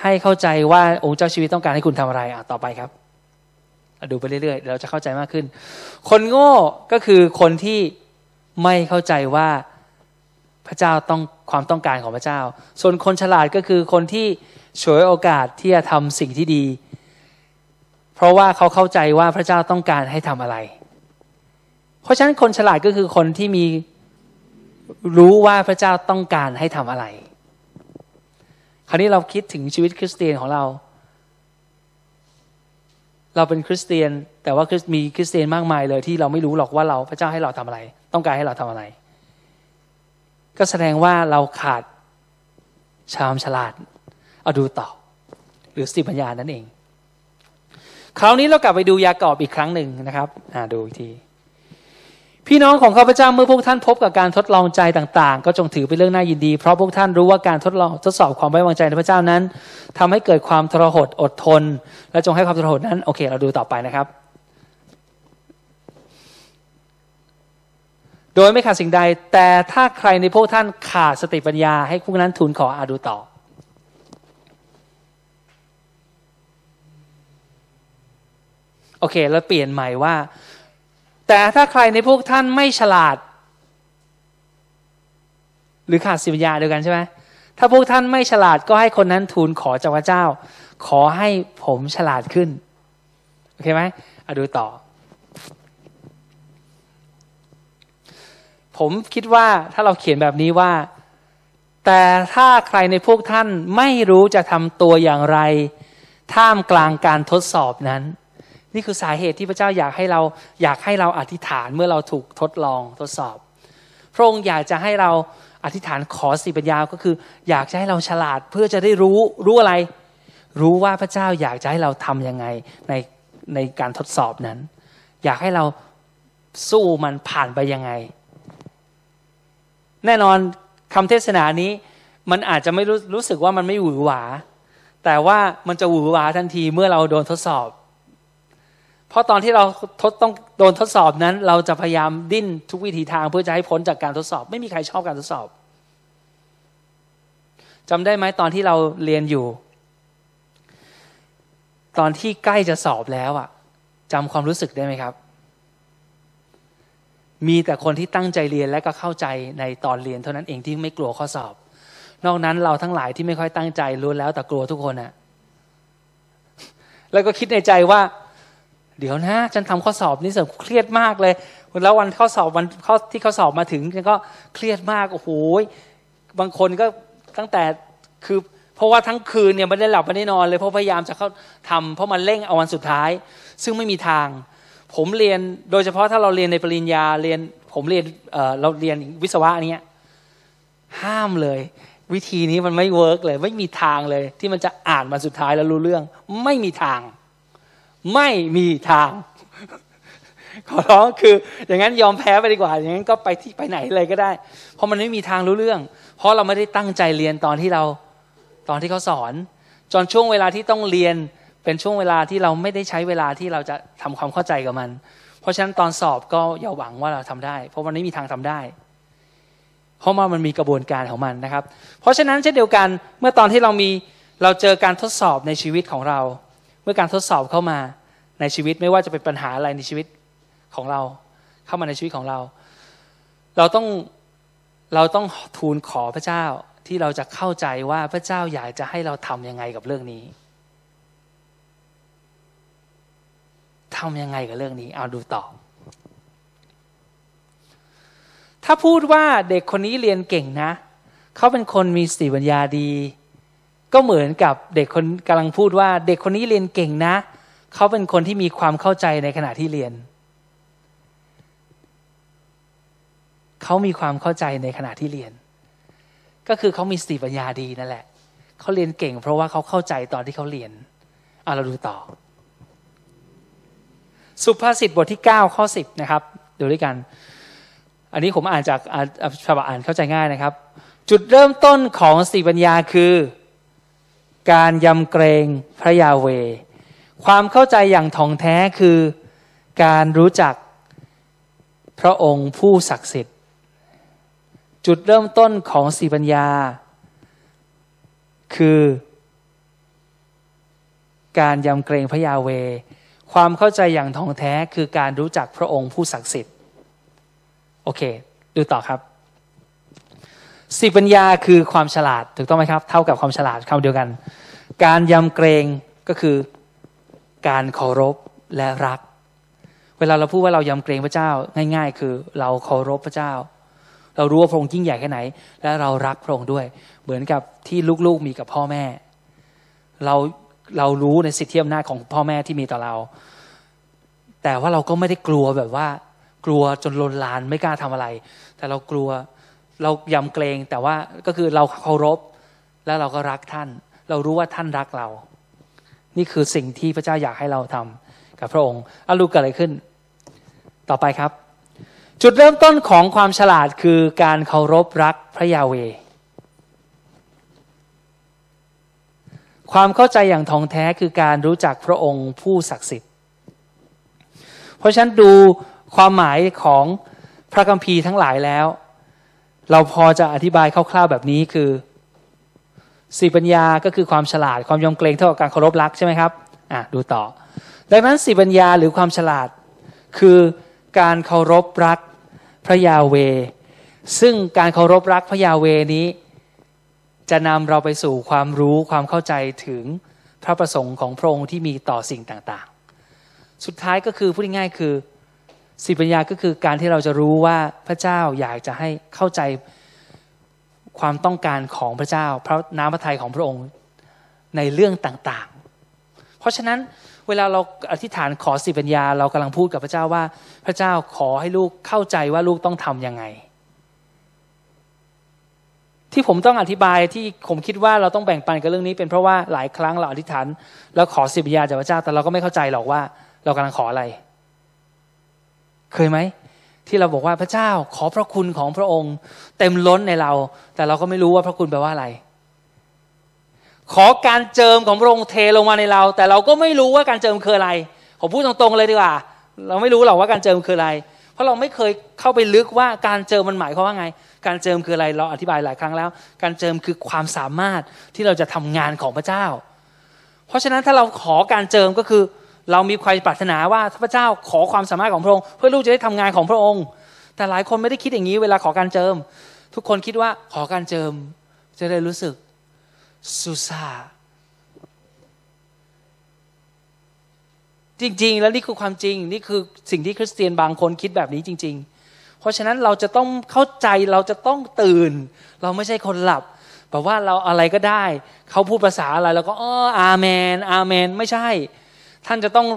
ให้เข้าใจว่าองค์เจ้าชีวิตต้องการให้คุณทำอะไรอะต่อไปครับดูไปเรื่อยๆเราจะเข้าใจมากขึ้น คนโง่ก็คือคนที่ไม่เข้าใจว่าพระเจ้าต้องความต้องการของพระเจ้า ส่วนคนฉลาดก็คือคนที่ฉวยโอกาสที่จะทำสิ่งที่ดี เพราะว่าเขาเข้าใจว่าพระเจ้าต้องการให้ทำอะไร ราะฉะนั้นคนฉลาดก็คือคนที่มีรู้ว่าพระเจ้าต้องการให้ทำอะไร คราวนี้เราคิดถึงชีวิตคริสเตียนของเรา เราเป็นคริสเตียน แต่ว่ามีคริสเตียนมากมายเลย ที่เราไม่รู้หรอกว่าเราพระเจ้าให้เราทำอะไร ต้องการให้เราทำอะไร ก็แสดงว่าเราขาดชามฉลาด เอาดูต่อ หรือสติปัญญานั่นเอง คราวนี้เรากลับไปดูยากอบอีกครั้งหนึ่งนะครับอ่าดูอีกที พี่น้องของข้าพเจ้าเมื่อพวกท่านพบกับการทดลองใจต่าง ๆ ก็จงถือเป็นเรื่องน่ายินดี เพราะพวกท่านรู้ว่าการทดลองทดสอบความไว้วางใจในพระเจ้านั้นทำให้เกิดความทรหดอดทน และจงให้ความทรหดนั้น โอเค เราดูต่อไปนะครับ โดยไม่ขาดสิ่งใด แต่ถ้าใครในพวกท่านขาดสติปัญญา ให้พวกนั้นทูลขออาดูต่อโอเค แล้วเปลี่ยนใหม่ว่า แต่ถ้าใครในพวกท่านไม่ฉลาด หรือขาดสิปัญาเดียวกันใช่ไหมถ้าพวกท่านไม่ฉลาดก็ให้คนนั้นทูลขอจากพระเจ้า ขอให้ผมฉลาดขึ้น โอเคไหมอาดูต่อ ผมคิดว่าถ้าเราเขียนแบบนี้ว่า แต่ถ้าใครในพวกท่านไม่รู้จะทำตัวอย่างไร ท่ามกลางการทดสอบนั้น นี่คือสาเหตุที่พระเจ้าอยากให้เราอยากให้เราอธิษฐานเมื่อเราถูกทดลองทดสอบ พระองค์อยากจะให้เราอธิษฐานขอสิปัญญาก็คือ อยากจะให้เราฉลาดเพื่อจะได้รู้รู้อะไร รู้ว่าพระเจ้าอยากจะให้เราทำยังไงในในการทดสอบนั้น อยากให้เราสู้มันผ่านไปยังไง แน่นอนคำเทศนานี้มันอาจจะไม่รู้รู้สึกว่ามันไม่หวือหวา แต่ว่ามันจะหวือหวาทันทีเมื่อเราโดนทดสอบ เพราะตอนที่เราทดต้องโดนทดสอบนั้น เราจะพยายามดิ้นทุกวิถีทางเพื่อจะให้พ้นจากการทดสอบ ไม่มีใครชอบการทดสอบจำได้ไหมตอนที่เราเรียนอยู่ ตอนที่ใกล้จะสอบแล้วอะจำความรู้สึกได้ไหมครับ มีแต่คนที่ตั้งใจเรียนและก็เข้าใจในตอนเรียนเท่านั้นเองที่ไม่กลัวข้อสอบ นอกนั้นเราทั้งหลายที่ไม่ค่อยตั้งใจรู้แล้วแต่กลัวทุกคนอะแล้วก็คิดในใจว่า เดี๋ยวนะฉันทำข้อสอบนี่เสเครียดมากเลยแล้ววันข้อสอบวันข้อที่เขาสอบมาถึงก็เครียดมากโอ้โหบางคนก็ตั้งแต่คือเพราะว่าทั้งคืนเนี่ยไม่ได้หลับไม่ได้นอนเลยเพราะพยายามจะเข้าทำเพราะมันเร่งเอาวันสุดท้าย ซึ่งไม่มีทาง ผมเรียนโดยเฉพาะถ้าเราเรียนในปริญญาเรียนผมเรียนเเราเรียนวิศวะเนี้ยห้ามเลย วิธีนี้มันไม่ work เลย ไม่มีทางเลย ที่มันจะอ่านมาสุดท้ายแล้วรู้เรื่อง ไม่มีทาง ไม่มีทาง ขอร้องคือ อย่างนั้นยอมแพ้ไปดีกว่า อย่างนั้นก็ไปที่ไปไหนเลยก็ได้ เพราะมันไม่มีทางรู้เรื่อง เพราะเราไม่ได้ตั้งใจเรียนตอนที่เราตอนที่เขาสอน จนช่วงเวลาที่ต้องเรียนเป็นช่วงเวลาที่เราไม่ได้ใช้เวลาที่เราจะทำความเข้าใจกับมัน เพราะฉะนั้นตอนสอบก็อย่าหวังว่าเราทำได้ เพราะมันไม่มีทางทำได้ เพราะว่ามันมีกระบวนการของมันนะครับ เพราะฉะนั้นเช่นเดียวกันเมื่อตอนที่เรามีเราเจอการทดสอบในชีวิตของเรา เมื่อการทดสอบเข้ามา ในชีวิตไม่ว่าจะเป็นปัญหาอะไรในชีวิตของเรา เข้ามาในชีวิตของเรา เราต้องเราต้องทูลขอพระเจ้าที่เราจะเข้าใจว่าพระเจ้าอยากจะให้เราทำยังไงกับเรื่องนี้ทำยังไงกับเรื่องนี้ เอาดูต่อ ถ้าพูดว่าเด็กคนนี้เรียนเก่งนะ เขาเป็นคนมีสติปัญญาดี ก็เหมือนกับเด็กคนกำลังพูดว่า เด็กคนนี้เรียนเก่งนะ เขาเป็นคนที่มีความเข้าใจในขณะที่เรียน เขามีความเข้าใจในขณะที่เรียน ก็คือเขามีสติปัญญาดีนั่นแหละ เขาเรียนเก่ง เพราะว่าเขาเข้าใจตอนที่เขาเรียนเอาเราดูต่อ สุภาษิตบทที่ 9 ข้อ 10 นะครับ ดูด้วยกัน อันนี้ผมอ่านจากฉบับอ่านเข้าใจง่ายนะครับ จุดเริ่มต้นของสติปัญญาคือ การยำเกรงพระยาเว ความเข้าใจอย่างท่องแท้คือการรู้จักพระองค์ผู้ศักดิ์สิทธิ์ จุดเริ่มต้นของสีปัญญา คือ การยำเกรงพระยาเว ความเข้าใจอย่างท่องแท้คือการรู้จักพระองค์ผู้ศักดิ์สิทธิ์ โอเค ดูต่อครับสีปัญญาคือความฉลาดถูกต้องไหมครับ เท่ากับความฉลาดคำเดียวกัน การยำเกรงก็คือ การเคารพและรัก เวลาเราพูดว่าเรายำเกรงพระเจ้าง่าย ๆ คือเราเคารพพระเจ้า เรารู้ว่าพระองค์ยิ่งใหญ่แค่ไหน และเรารักพระองค์ด้วย เหมือนกับที่ลูกๆมีกับพ่อแม่ เราเรารู้ในสิทธิอำนาจของพ่อแม่ที่มีต่อเรา แต่ว่าเราก็ไม่ได้กลัวแบบว่า กลัวจนลนลานไม่กล้าทำอะไร แต่เรากลัวเรายำเกรงแต่ว่าก็คือเราเคารพและเราก็รักท่าน เรารู้ว่าท่านรักเรา นี่คือสิ่งที่พระเจ้าอยากให้เราทำกับพระองค์อาลูกเกิดอะไรขึ้น ต่อไปครับ จุดเริ่มต้นของความฉลาดคือการเคารพรักพระยาเว ความเข้าใจอย่างทองแท้คือการรู้จักพระองค์ผู้ศักดิ์สิทธิ์ เพราะฉะนั้นดูความหมายของพระคัมภีร์ทั้งหลายแล้ว เราพอจะอธิบายคร่าวๆแบบนี้คือ สีปัญญาก็คือความฉลาดความยำเกรงเท่ากับการเคารพรักใช่ไหมครับอะดูต่อ ดังนั้นสีปัญญาหรือความฉลาด คือการเคารพรักพระยาเว ซึ่งการเคารพรักพระยาเวนี้ จะนำเราไปสู่ความรู้ความเข้าใจถึงพระประสงค์ของพระองค์ที่มีต่อสิ่งต่างๆ สุดท้ายก็คือพูดง่ายๆคือสิปัญญาก็คือการที่เราจะรู้ว่าพระเจ้าอยากจะให้เข้าใจ ความต้องการของพระเจ้า พระน้ำพระทัยของพระองค์ในเรื่องต่างๆ เพราะฉะนั้นเวลาเราอธิษฐานขอสิปัญญา เรากำลังพูดกับพระเจ้าว่า พระเจ้าขอให้ลูกเข้าใจว่าลูกต้องทํำยังไง ที่ผมต้องอธิบายที่ผมคิดว่าเราต้องแบ่งปันกับเรื่องนี้ เป็นเพราะว่าหลายครั้งเราอธิษฐานแล้วขอสิปัญญาจากพระเจ้าแต่เราก็ไม่เข้าใจหรอกว่า เรากำลังขออะไร เคยไหม ที่เราบอกว่าพระเจ้าขอพระคุณของพระองค์ เต็มล้นในเรา แต่เราก็ไม่รู้ว่าพระคุณแปลว่าอะไร ขอการเจิมของพระองค์เทลงมาในเรา แต่เราก็ไม่รู้ว่าการเจิมคืออะไรผมพูดตรงๆเลยดีกว่า เราไม่รู้หรอกว่าการเจิมคืออะไร เพราะเราไม่เคยเข้าไปลึกว่าการเจิมมันหมายความว่าไง การเจิมคืออะไรเราอธิบายหลายครั้งแล้ว การเจิมคือความสามารถที่เราจะทำงานของพระเจ้า เพราะฉะนั้นถ้าเราขอการเจิมก็คือ เรามีความปรารถนาว่าพระเจ้าขอความสามารถของพระองค์ เพื่อลูกจะได้ทำงานของพระองค์ แต่หลายคนไม่ได้คิดอย่างนี้เวลาขอการเจิม ทุกคนคิดว่าขอการเจิม จะได้รู้สึกซูซาจริง ๆ แล้วนี่คือความจริงนี่คือสิ่งที่คริสเตียนบางคนคิดแบบนี้จริง ๆ เพราะฉะนั้นเราจะต้องเข้าใจเราจะต้องตื่น เราไม่ใช่คนหลับแบบว่าเราอะไรก็ได้ เขาพูดภาษาอะไรเราก็อ๋ออาเมน อาเมน ไม่ใช่ ท่านจะต้อง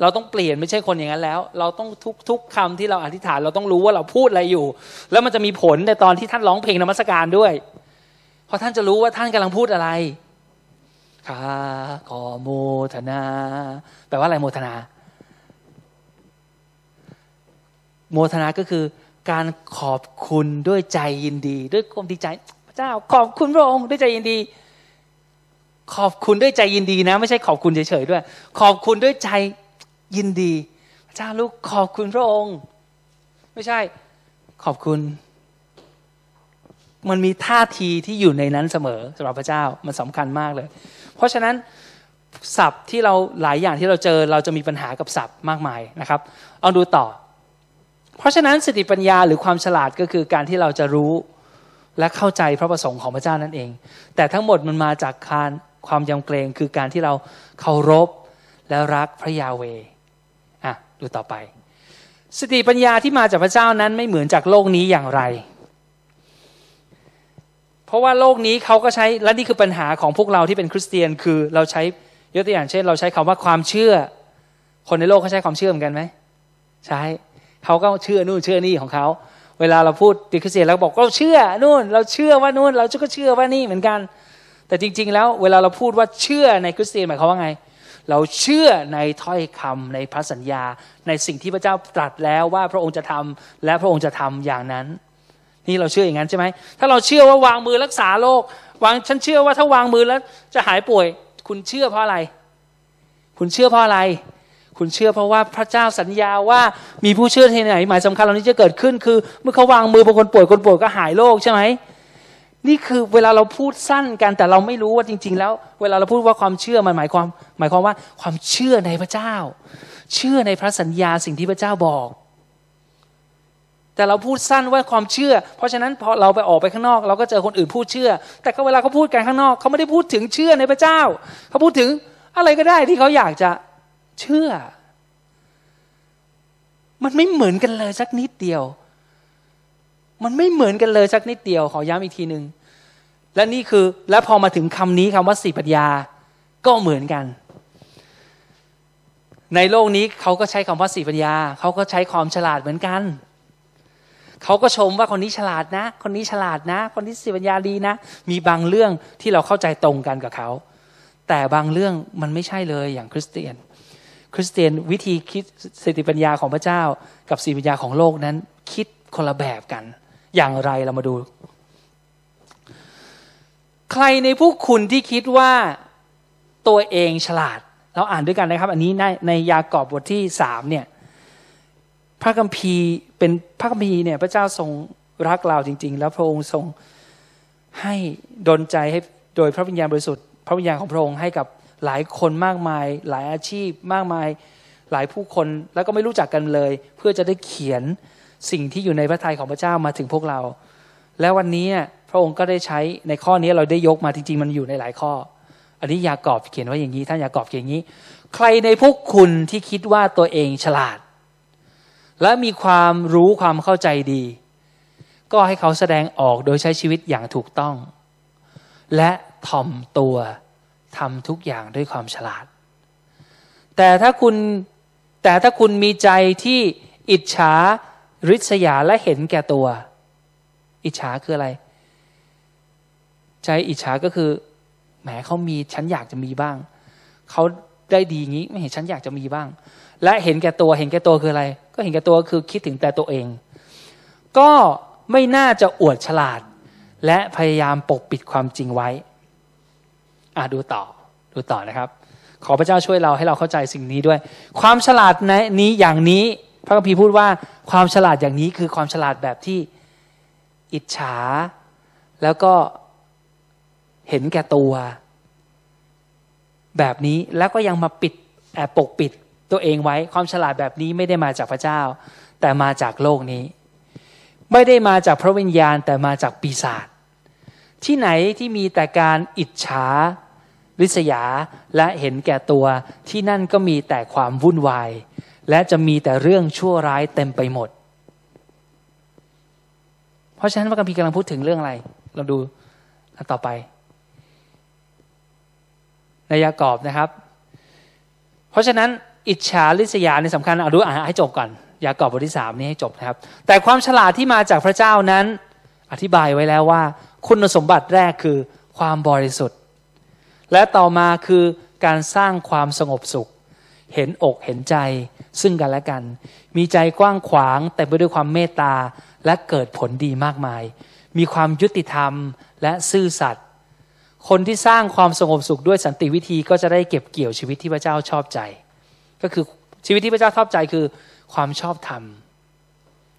เราต้องเปลี่ยนไม่ใช่คนอย่างนั้นแล้ว เราต้องทุกทุกคำที่เราอธิษฐาน เราต้องรู้ว่าเราพูดอะไรอยู่ แล้วมันจะมีผลในตอนที่ท่านร้องเพลงนมัสการด้วย เพราะท่านจะรู้ว่าท่านกำลังพูดอะไรข้าขอโมทนา แปลว่าอะไรโมทนา โมทนาก็คือการขอบคุณด้วยใจยินดี ด้วยความดีใจ พระเจ้าขอบคุณพระองค์ด้วยใจยินดี ขอบคุณด้วยใจยินดีนะ ไม่ใช่ขอบคุณเฉยๆด้วย ขอบคุณด้วยใจยินดีพระเจ้าลูกขอบคุณพระองค์ ไม่ใช่ขอบคุณ มันมีท่าทีที่อยู่ในนั้นเสมอสำหรับพระเจ้ามันสำคัญมากเลย เพราะฉะนั้นศัพท์ที่เราหลายอย่างที่เราเจอเราจะมีปัญหากับศัพท์มากมายนะครับ เอาดูต่อ เพราะฉะนั้นสติปัญญาหรือความฉลาดก็คือการที่เราจะรู้และเข้าใจพระประสงค์ของพระเจ้านั่นเอง แต่ทั้งหมดมันมาจากการ ความยำเกรงคือการที่เราเคารพและรักพระยาเวอะดูต่อไป สติปัญญาที่มาจากพระเจ้านั้นไม่เหมือนจากโลกนี้อย่างไร เพราะว่าโลกนี้เขาก็ใช้และนี่คือปัญหาของพวกเราที่เป็นคริสเตียนคือเราใช้ยกตัวอย่างเช่น เราใช้คำว่าความเชื่อ คนในโลกเขาใช้ความเชื่อเหมือนกันไหมใช่เขาก็เชื่อนู่นเชื่อนี่ของเขาเวลาเราพูดติคริสเตียนเราบอกเราเชื่อนู่น เราเชื่อว่านู่น เราก็เชื่อว่านี่เหมือนกัน แต่จริง ๆ แล้วเวลาเราพูดว่าเชื่อในคริสเตียนหมายความว่าไง เราเชื่อในถ้อยคำในพระสัญญา ในสิ่งที่พระเจ้าตรัสแล้วว่าพระองค์จะทำและพระองค์จะทำอย่างนั้น นี่เราเชื่ออย่างนั้นใช่ไหมถ้าเราเชื่อว่าวางมือรักษาโรควางฉันเชื่อว่าถ้าวางมือแล้วจะหายป่วย คุณเชื่อเพราะอะไร คุณเชื่อเพราะอะไร คุณเชื่อเพราะว่าพระเจ้าสัญญาว่ามีผู้เชื่อที่ไหน หมายสำคัญเหล่านี้จะเกิดขึ้นคือ เมื่อเขาวางมือบางคนป่วยคนป่วยก็หายโรคใช่ไหม นี่คือเวลาเราพูดสั้นกันแต่เราไม่รู้ว่าจริง ๆ แล้ว เวลาเราพูดว่าความเชื่อมันหมายความ หมายความว่าความเชื่อในพระเจ้า เชื่อในพระสัญญาสิ่งที่พระเจ้าบอก แต่เราพูดสั้นว่าความเชื่อ เพราะฉะนั้นพอเราไปออกไปข้างนอก เราก็เจอคนอื่นพูดเชื่อ แต่ก็เวลาเขาพูดกันข้างนอกเขาไม่ได้พูดถึงเชื่อในพระเจ้าเขาพูดถึงอะไรก็ได้ที่เขาอยากจะเชื่อ มันไม่เหมือนกันเลยสักนิดเดียว มันไม่เหมือนกันเลยสักนิดเดียวขอย้ำอีกทีหนึ่งและนี่คือและพอมาถึงคำนี้คำว่าสีปัญญาก็เหมือนกัน ในโลกนี้เขาก็ใช้คำว่าสีปัญญาเขาก็ใช้ความฉลาดเหมือนกันเขาก็ชมว่าคนนี้ฉลาดนะ คนนี้ฉลาดนะ คนนี้สติปัญญาดีนะ มีบางเรื่องที่เราเข้าใจตรงกันกับเขา แต่บางเรื่องมันไม่ใช่เลยอย่างคริสเตียน คริสเตียนวิธีคิดสติปัญญาของพระเจ้า กับสติปัญญาของโลกนั้น คิดคนละแบบกัน อย่างไรเรามาดู ใครในผู้คุณที่คิดว่าตัวเองฉลาด เราอ่านด้วยกันนะครับ อันนี้ในในยากอบบทที่สามเนี่ยพระคัมภีร์เป็นพระคัมภีร์เนี่ย พระเจ้าทรงรักเราจริง ๆ แล้วพระองค์ทรงให้ดลใจให้โดยพระวิญญาณบริสุทธิ์พระวิญญาณของพระองค์ให้กับหลายคนมากมาย หลายอาชีพมากมาย หลายผู้คนแล้วก็ไม่รู้จักกันเลย เพื่อจะได้เขียน สิ่งที่อยู่ในพระทัยของพระเจ้ามาถึงพวกเรา และวันนี้พระองค์ก็ได้ใช้ในข้อนี้เราได้ยกมาจริงๆมันอยู่ในหลายข้อ อันนี้ยากอบเขียนว่าอย่างนี้ท่านยากอบเขียนอย่างนี้ ใครในพวกคุณที่คิดว่าตัวเองฉลาด และมีความรู้ความเข้าใจดี ก็ให้เขาแสดงออกโดยใช้ชีวิตอย่างถูกต้อง และถ่อมตัวทำทุกอย่างด้วยความฉลาด แต่ถ้าคุณแต่ถ้าคุณมีใจที่อิจฉา ริษยาและเห็นแก่ตัว อิจฉาคืออะไร ใจอิจฉาก็คือแหมเขามีฉันอยากจะมีบ้าง เขาได้ดีงี้ไม่เห็นฉันอยากจะมีบ้าง และเห็นแก่ตัวเห็นแก่ตัวคืออะไร ก็เห็นแก่ตัวคือคิดถึงแต่ตัวเอง ก็ไม่น่าจะอวดฉลาด และพยายามปกปิดความจริงไว้อะดูต่อดูต่อนะครับ ขอพระเจ้าช่วยเราให้เราเข้าใจสิ่งนี้ด้วย ความฉลาดในนี้อย่างนี้ พระคัมภีร์พูดว่าความฉลาดอย่างนี้คือความฉลาดแบบที่อิจฉา แล้วก็เห็นแก่ตัว แบบนี้แล้วก็ยังมาปิดแอบปกปิดตัวเองไว้ ความฉลาดแบบนี้ไม่ได้มาจากพระเจ้า แต่มาจากโลกนี้ ไม่ได้มาจากพระวิญญาณแต่มาจากปีศาจที่ไหนที่มีแต่การอิจฉาริษยาและเห็นแก่ตัวที่นั่นก็มีแต่ความวุ่นวาย และจะมีแต่เรื่องชั่วร้ายเต็มไปหมด เพราะฉะนั้นพระคัมภีร์กำลังพูดถึงเรื่องอะไร เราดูอันต่อไปในยากอบนะครับ เพราะฉะนั้นอิจฉาริษยาในสำคัญเอาดูอ่านให้จบก่อนยากอบบทที่สามนี้ให้จบนะครับ แต่ความฉลาดที่มาจากพระเจ้านั้น อธิบายไว้แล้วว่า คุณสมบัติแรกคือความบริสุทธิ์ และต่อมาคือการสร้างความสงบสุข เห็นอกเห็นใจซึ่งกันและกัน มีใจกว้างขวางแต่ไปด้วยความเมตตาและเกิดผลดีมากมาย มีความยุติธรรมและซื่อสัตย์คนที่สร้างความสงบสุขด้วยสันติวิธีก็จะได้เก็บเกี่ยวชีวิตที่พระเจ้าชอบใจ ก็คือชีวิตที่พระเจ้าชอบใจคือความชอบธรรม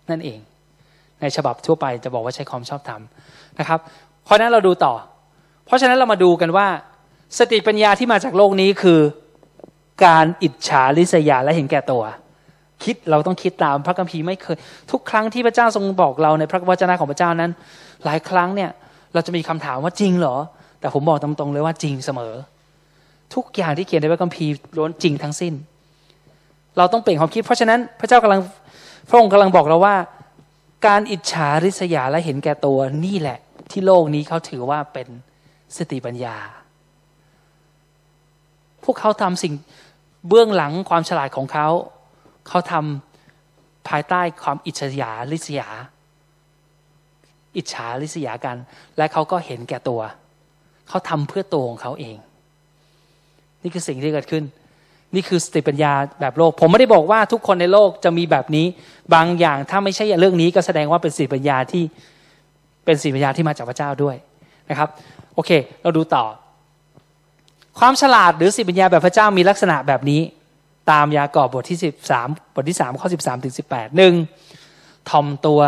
นั่นเอง ในฉบับทั่วไปจะบอกว่าใช้ความชอบธรรมนะครับ เพราะนั้นเราดูต่อ เพราะฉะนั้นเรามาดูกันว่า สติปัญญาที่มาจากโลกนี้คือ การอิจฉาริษยาและเห็นแก่ตัว คิดเราต้องคิดตามพระคัมภีร์ไม่เคย ทุกครั้งที่พระเจ้าทรงบอกเราในพระวจนะของพระเจ้านั้น หลายครั้งเนี่ย เราจะมีคำถามว่าจริงเหรอ แต่ผมบอกตรงๆเลยว่าจริงเสมอ ทุกอย่างที่เขียนในพระคัมภีร์ล้วนจริงทั้งสิ้น เราต้องเปลี่ยนความคิด เพราะฉะนั้นพระเจ้ากำลังพระองค์กำลังบอกเราว่า การอิจฉาริษยาและเห็นแก่ตัวนี่แหละ ที่โลกนี้เขาถือว่าเป็นสติปัญญา พวกเขาทำสิ่งเบื้องหลังความฉลาดของเขา เขาทำภายใต้ความอิจฉาริษยา อิจฉาริษยากัน และเขาก็เห็นแก่ตัว เขาทำเพื่อตัวของเขาเอง นี่คือสิ่งที่เกิดขึ้น นี่คือสติปัญญาแบบโลก ผมไม่ได้บอกว่าทุกคนในโลกจะมีแบบนี้ บางอย่างถ้าไม่ใช่เรื่องนี้ก็แสดงว่าเป็นสติปัญญาที่เป็นสติปัญญาที่มาจากพระเจ้าด้วยนะครับ โอเค เราดูต่อ ความฉลาดหรือสติปัญญาแบบพระเจ้ามีลักษณะแบบนี้ ตามยากอบบทที่สิบสามบทที่สามข้อสิบสามถึงสิบแปดหนึ่งทอมตัว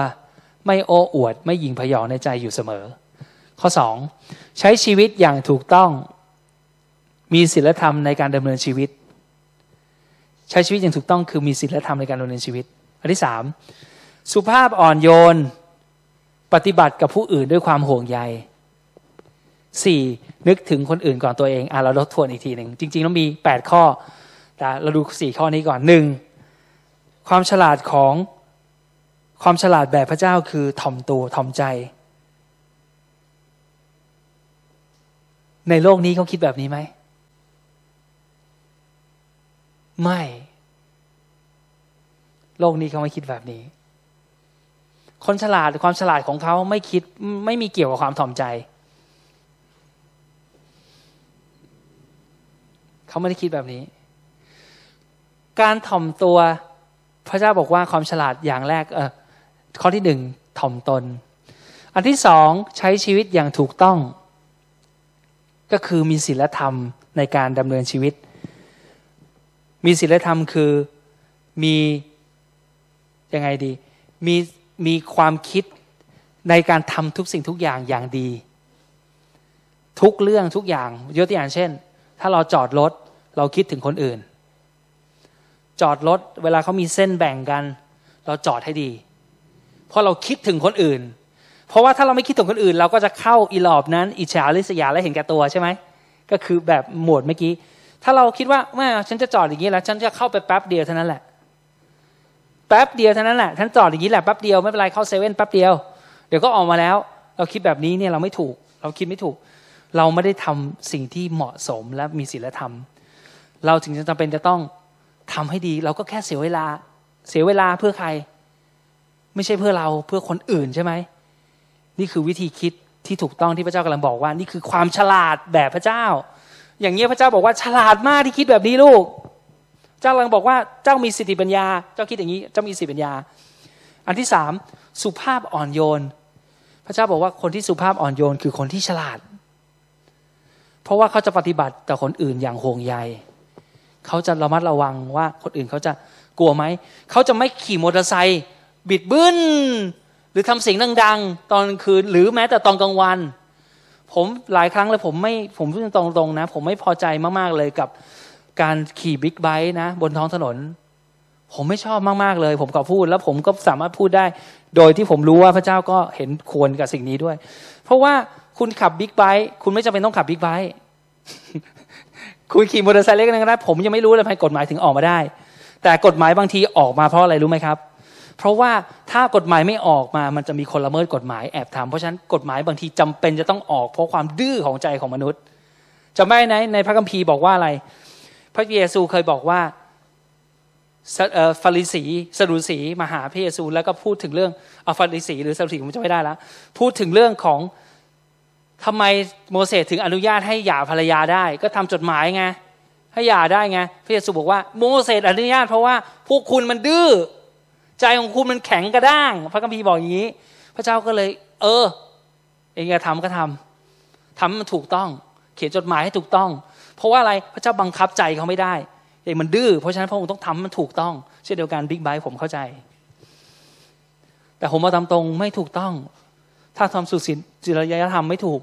ไม่โอ้อวด ไม่ยิงพยองในใจอยู่เสมอ ข้อสองใช้ชีวิตอย่างถูกต้องมีศีลธรรมในการดำเนินชีวิต ใช้ชีวิตอย่างถูกต้องคือมีศีลธรรมในการดำเนินชีวิต อันที่สามสุภาพอ่อนโยน ปฏิบัติกับผู้อื่นด้วยความห่วงใยสี่ นึกถึงคนอื่นก่อนตัวเองอะเราลดทวนอีกทีหนึ่งจริงๆต้องมีแปดข้อแต่เราดูสี่ข้อนี้ก่อนหนึ่งความฉลาดของความฉลาดแบบพระเจ้าคือถ่อมตัวถ่อมใจ ในโลกนี้เขาคิดแบบนี้ไหม ไม่ โลกนี้เขาไม่คิดแบบนี้ คนฉลาดความฉลาดของเขาไม่คิดไม่มีเกี่ยวกับความถ่อมใจ เขาไม่ได้คิดแบบนี้ การถ่อมตัวพระเจ้าบอกว่าความฉลาดอย่างแรกเออข้อที่หนึ่งถ่อมตน อันที่สองใช้ชีวิตอย่างถูกต้อง ก็คือมีศีลธรรมในการดำเนินชีวิต มีศีลธรรมคือมียังไงดีมีมีความคิดในการทำทุกสิ่งทุกอย่างอย่างดี ทุกเรื่องทุกอย่างยกตัวอย่างเช่น ถ้าเราจอดรถเราคิดถึงคนอื่น จอดรถเวลาเขามีเส้นแบ่งกัน เราจอดให้ดี เพราะเราคิดถึงคนอื่น เพราะว่าถ้าเราไม่คิดถึงคนอื่น เราก็จะเข้าอีหลอบนั้น อิจฉาริษยาและเห็นแก่ตัวใช่ไหมก็คือแบบหมวดเมื่อกี้ ถ้าเราคิดว่าแม่ฉันจะจอดอย่างนี้แล้ว ฉันจะเข้าไปแป๊บเดียวเท่านั้นแหละแป๊บเดียวเท่านั้นแหละฉันจอดอย่างนี้แหละแป๊บเดียวไม่เป็นไรเข้าเซเว่นแป๊บเดียวเดี๋ยวก็ออกมาแล้ว เราคิดแบบนี้เนี่ยเราไม่ถูก เราคิดไม่ถูก เราไม่ได้ทำสิ่งที่เหมาะสมและมีศีลธรรม เราถึงจะจำเป็นจะต้องทำให้ดี เราก็แค่เสียเวลา เสียเวลาเพื่อใคร ไม่ใช่เพื่อเราเพื่อคนอื่นใช่ไหม นี่คือวิธีคิดที่ถูกต้องที่พระเจ้ากำลังบอกว่า นี่คือความฉลาดแบบพระเจ้า อย่างนี้พระเจ้าบอกว่าฉลาดมากที่คิดแบบนี้ลูก เจ้ากำลังบอกว่าเจ้ามีสติปัญญา เจ้าคิดอย่างนี้ เจ้ามีสติปัญญา อันที่สามสุภาพอ่อนโยน พระเจ้าบอกว่าคนที่สุภาพอ่อนโยน คือคนที่ฉลาด เพราะว่าเขาจะปฏิบัติต่อคนอื่นอย่างห่วงใยเขาจะระมัดระวังว่าคนอื่นเขาจะกลัวไหม เขาจะไม่ขี่มอเตอร์ไซค์บิดบึ้น หรือทำเสียงดังๆ ตอนคืนหรือแม้แต่ตอนกลางวัน ผมหลายครั้งเลยผมไม่ผมพูดตรงๆนะ ผมไม่พอใจมากๆเลยกับการขี่บิ๊กไบค์นะ บนท้องถนน ผมไม่ชอบมากๆเลย ผมก็พูดแล้วผมก็สามารถพูดได้ โดยที่ผมรู้ว่าพระเจ้าก็เห็นควรกับสิ่งนี้ด้วย เพราะว่า คุณขับบิ๊กไบค์คุณไม่จำเป็นต้องขับบิ๊กไบค์คุณขี่มอเตอร์ไซค์เล็กก็ได้ผมยังไม่รู้เลยทำไมกฎหมายถึงออกมาได้ แต่กฎหมายบางทีออกมาเพราะอะไรรู้ไหมครับ เพราะว่าถ้ากฎหมายไม่ออกมามันจะมีคนละเมิดกฎหมายแอบทำเพราะฉะนั้นกฎหมายบางทีจำเป็นจะต้องออกเพราะความดื้อของใจของมนุษย์จำได้ไหมในพระคัมภีร์บอกว่าอะไร พระเยซูเคยบอกว่าฟาริสีสดุสีมาหาพระเยซู แล้วก็พูดถึงเรื่องเอาฟาริสีหรือสดุสีผมจะไม่ได้แล้วพูดถึงเรื่องของ ทำไมโมเสสถึงอนุญาตให้หย่าภรรยาได้ ก็ทำจดหมายไงให้หย่าได้ไงพระเยซูบอกว่าโมเสสอนุญาตเพราะว่าพวกคุณมันดื้อใจของคุณมันแข็งกระด้าง พระคัมภีร์บอกอย่างนี้ พระเจ้าก็เลย เออ เองจะทำก็ทำทำมันถูกต้อง เขียนจดหมายให้ถูกต้อง เพราะว่าอะไรพระเจ้าบังคับใจเขาไม่ได้เองมันดื้อเพราะฉะนั้นพระองค์ต้องทำมันถูกต้อง เช่นเดียวกันบิ๊กไบค์ผมเข้าใจ แต่ผมมาตามตรงไม่ถูกต้อง ถ้าทำสุสิน จิรยธรรมไม่ถูก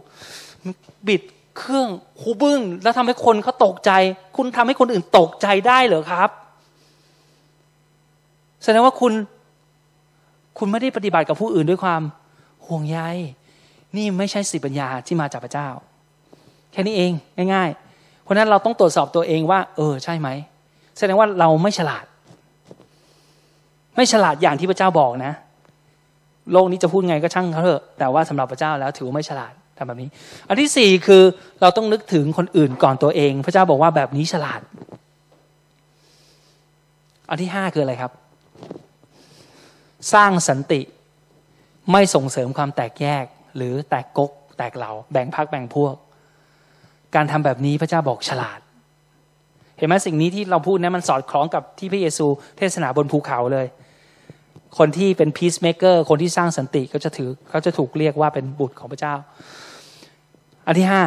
บิดเครื่องหูบึ้งแล้วทำให้คนเขาตกใจ คุณทำให้คนอื่นตกใจได้เหรอครับ แสดงว่าคุณคุณไม่ได้ปฏิบัติกับผู้อื่นด้วยความห่วงใยนี่ไม่ใช่สิปัญญาที่มาจากพระเจ้า แค่นี้เองง่าย ๆ เพราะนั้นเราต้องตรวจสอบตัวเองว่า เออ ใช่ไหมแสดงว่าเราไม่ฉลาด ไม่ฉลาดอย่างที่พระเจ้าบอกนะ โลกนี้จะพูดไงก็ช่างเขาเถอะแต่ว่าสำหรับพระเจ้าแล้วถือว่าไม่ฉลาดทำแบบนี้ อันที่สี่คือเราต้องนึกถึงคนอื่นก่อนตัวเอง พระเจ้าบอกว่าแบบนี้ฉลาด อันที่ห้าคืออะไรครับ สร้างสันติไม่ส่งเสริมความแตกแยก หรือแตกกก แตกเหล่าแบ่งพักแบ่งพวก การทำแบบนี้พระเจ้าบอกฉลาด เห็นไหมสิ่งนี้ที่เราพูดนะมันสอดคล้องกับที่พระเยซูเทศนาบนภูเขาเลย คนที่เป็นพีซเมเกอร์คนที่สร้างสันติก็จะถือเขาจะถูกเรียกว่าเป็นบุตรของพระเจ้า อันที่ห้า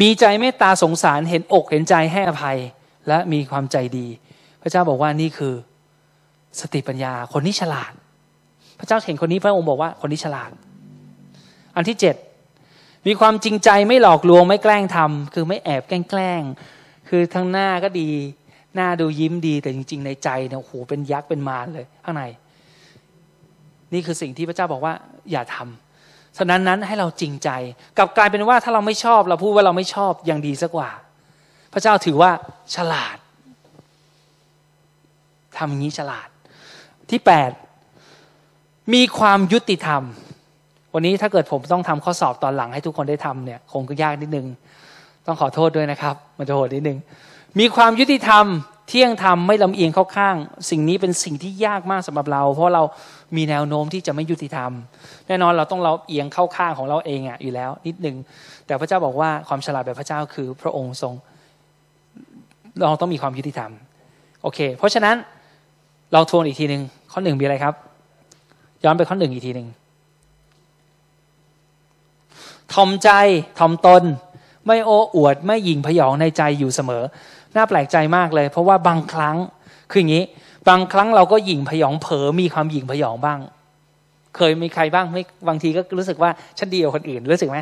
มีใจเมตตาสงสารเห็นอกเห็นใจให้อภัย และมีความใจดี พระเจ้าบอกว่านี่คือสติปัญญาคนนี้ฉลาด พระเจ้าเห็นคนนี้พระองค์บอกว่าคนนี้ฉลาด อันที่เจ็ดมีความจริงใจไม่หลอกลวงไม่แกล้งทำคือไม่แอบแกล้ง คือทั้งหน้าก็ดี หน้าดูยิ้มดีแต่จริง ๆ ในใจเนี่ยโอ้โหเป็นยักษ์เป็นมารเลยข้างใน นี่คือสิ่งที่พระเจ้าบอกว่า อย่าทำฉะนั้นนั้นให้เราจริงใจกลับกลายเป็นว่าถ้าเราไม่ชอบเราพูดว่าเราไม่ชอบยังดีสักกว่า พระเจ้าถือว่าฉลาดทำอย่างนี้ฉลาดที่แปดมีความยุติธรรม วันนี้ถ้าเกิดผมต้องทำข้อสอบตอนหลังให้ทุกคนได้ทำเนี่ย คงก็ยากนิดนึง ต้องขอโทษด้วยนะครับ มันจะโหดนิดนึง มีความยุติธรรม เที่ยงธรรมไม่ลำเอียงเข้าข้าง สิ่งนี้เป็นสิ่งที่ยากมากสำหรับเรา เพราะเรามีแนวโน้มที่จะไม่ยุติธรรม แน่นอนเราต้องเราเอียงเข้าข้างของเราเองอะอยู่แล้ว นิดหนึ่งแต่พระเจ้าบอกว่าความฉลาดแบบพระเจ้าคือพระองค์ทรง เราต้องมีความยุติธรรมโอเค เพราะฉะนั้นเราทวนอีกทีหนึ่งข้อหนึ่งมีอะไรครับ ย้อนไปข้อหนึ่งอีกทีหนึ่งทอมใจทอมตน ไม่โอ้อวด ไม่หยิ่งพยองในใจอยู่เสมอ น่าแปลกใจมากเลย เพราะว่าบางครั้งคืออย่างนี้ บางครั้งเราก็หยิ่งพยองเผลอมีความหยิ่งพยองบ้าง เคยมีใครบ้างไม่บางทีก็รู้สึกว่าฉันดีกว่าคนอื่นรู้สึกไหม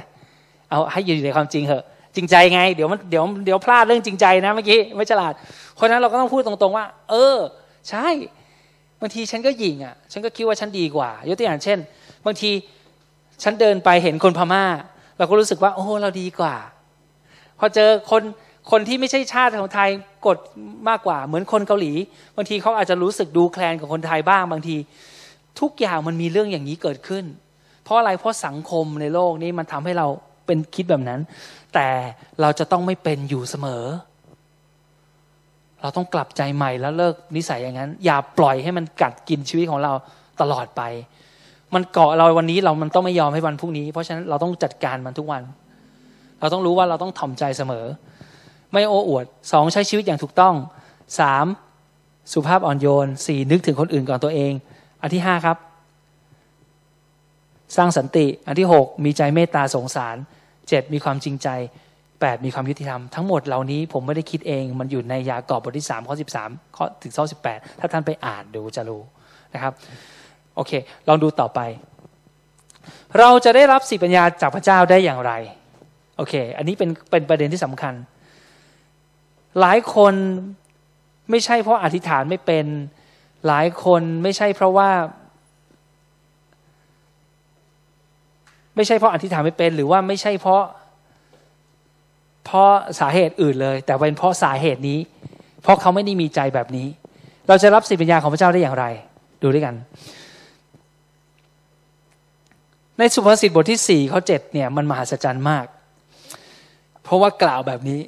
เอาให้อยู่ในความจริงเหอะ จริงใจไง เดี๋ยวมันเดี๋ยวเดี๋ยวพลาดเรื่องจริงใจนะเมื่อกี้ไม่ฉลาดคนนั้นเราก็ต้องพูดตรงๆว่า เออ ใช่บางทีฉันก็หยิงอะ ฉันก็คิดว่าฉันดีกว่ายกตัวอย่างเช่น บางทีฉันเดินไปเห็นคนพม่า เราก็รู้สึกว่า โอ้เราดีกว่า พอเจอคน คนที่ไม่ใช่ชาติของไทยกดมากกว่า เหมือนคนเกาหลี บางทีเขาอาจจะรู้สึกดูแคลนกับคนไทยบ้างบางที ทุกอย่างมันมีเรื่องอย่างนี้เกิดขึ้น เพราะอะไรเพราะสังคมในโลกนี้มันทำให้เราเป็นคิดแบบนั้น แต่เราจะต้องไม่เป็นอยู่เสมอ เราต้องกลับใจใหม่แล้วเลิกนิสัยอย่างนั้น อย่าปล่อยให้มันกัดกินชีวิตของเราตลอดไป มันเกาะเราวันนี้เรามันต้องไม่ยอมให้วันพรุ่งนี้ เพราะฉะนั้นเราต้องจัดการมันทุกวัน เราต้องรู้ว่าเราต้องถ่อมใจเสมอ ไม่โอ้อวดสองใช้ชีวิตอย่างถูกต้องสามสุภาพอ่อนโยนสี่นึกถึงคนอื่นก่อนตัวเอง อันที่ห้าครับ สร้างสันติ อันที่หกมีใจเมตตาสงสารเจ็ดมีความจริงใจแปดมีความยุติธรรม ทั้งหมดเหล่านี้ผมไม่ได้คิดเอง มันอยู่ในยากอบบทที่สามข้อสิบสามข้อถึงข้อสิบแปดถ้าท่านไปอ่านดูจะรู้นะครับ โอเค ลองดูต่อไป เราจะได้รับสิปัญญาจากพระเจ้าได้อย่างไร โอเค อันนี้เป็นเป็นประเด็นที่สำคัญ หลายคนไม่ใช่เพราะอธิษฐานไม่เป็น หลายคนไม่ใช่เพราะว่า ไม่ใช่เพราะอธิษฐานไม่เป็น หรือว่าไม่ใช่เพราะ เพราะสาเหตุอื่นเลย แต่เป็นเพราะสาเหตุนี้ เพราะเขาไม่ได้มีใจแบบนี้ เราจะรับสิปัญญาของพระเจ้าได้อย่างไร ดูด้วยกัน ในสุภาษิตบทที่สี่ข้อเจ็ดเนี่ยมันมหัศจรรย์มาก เพราะว่ากล่าวแบบนี้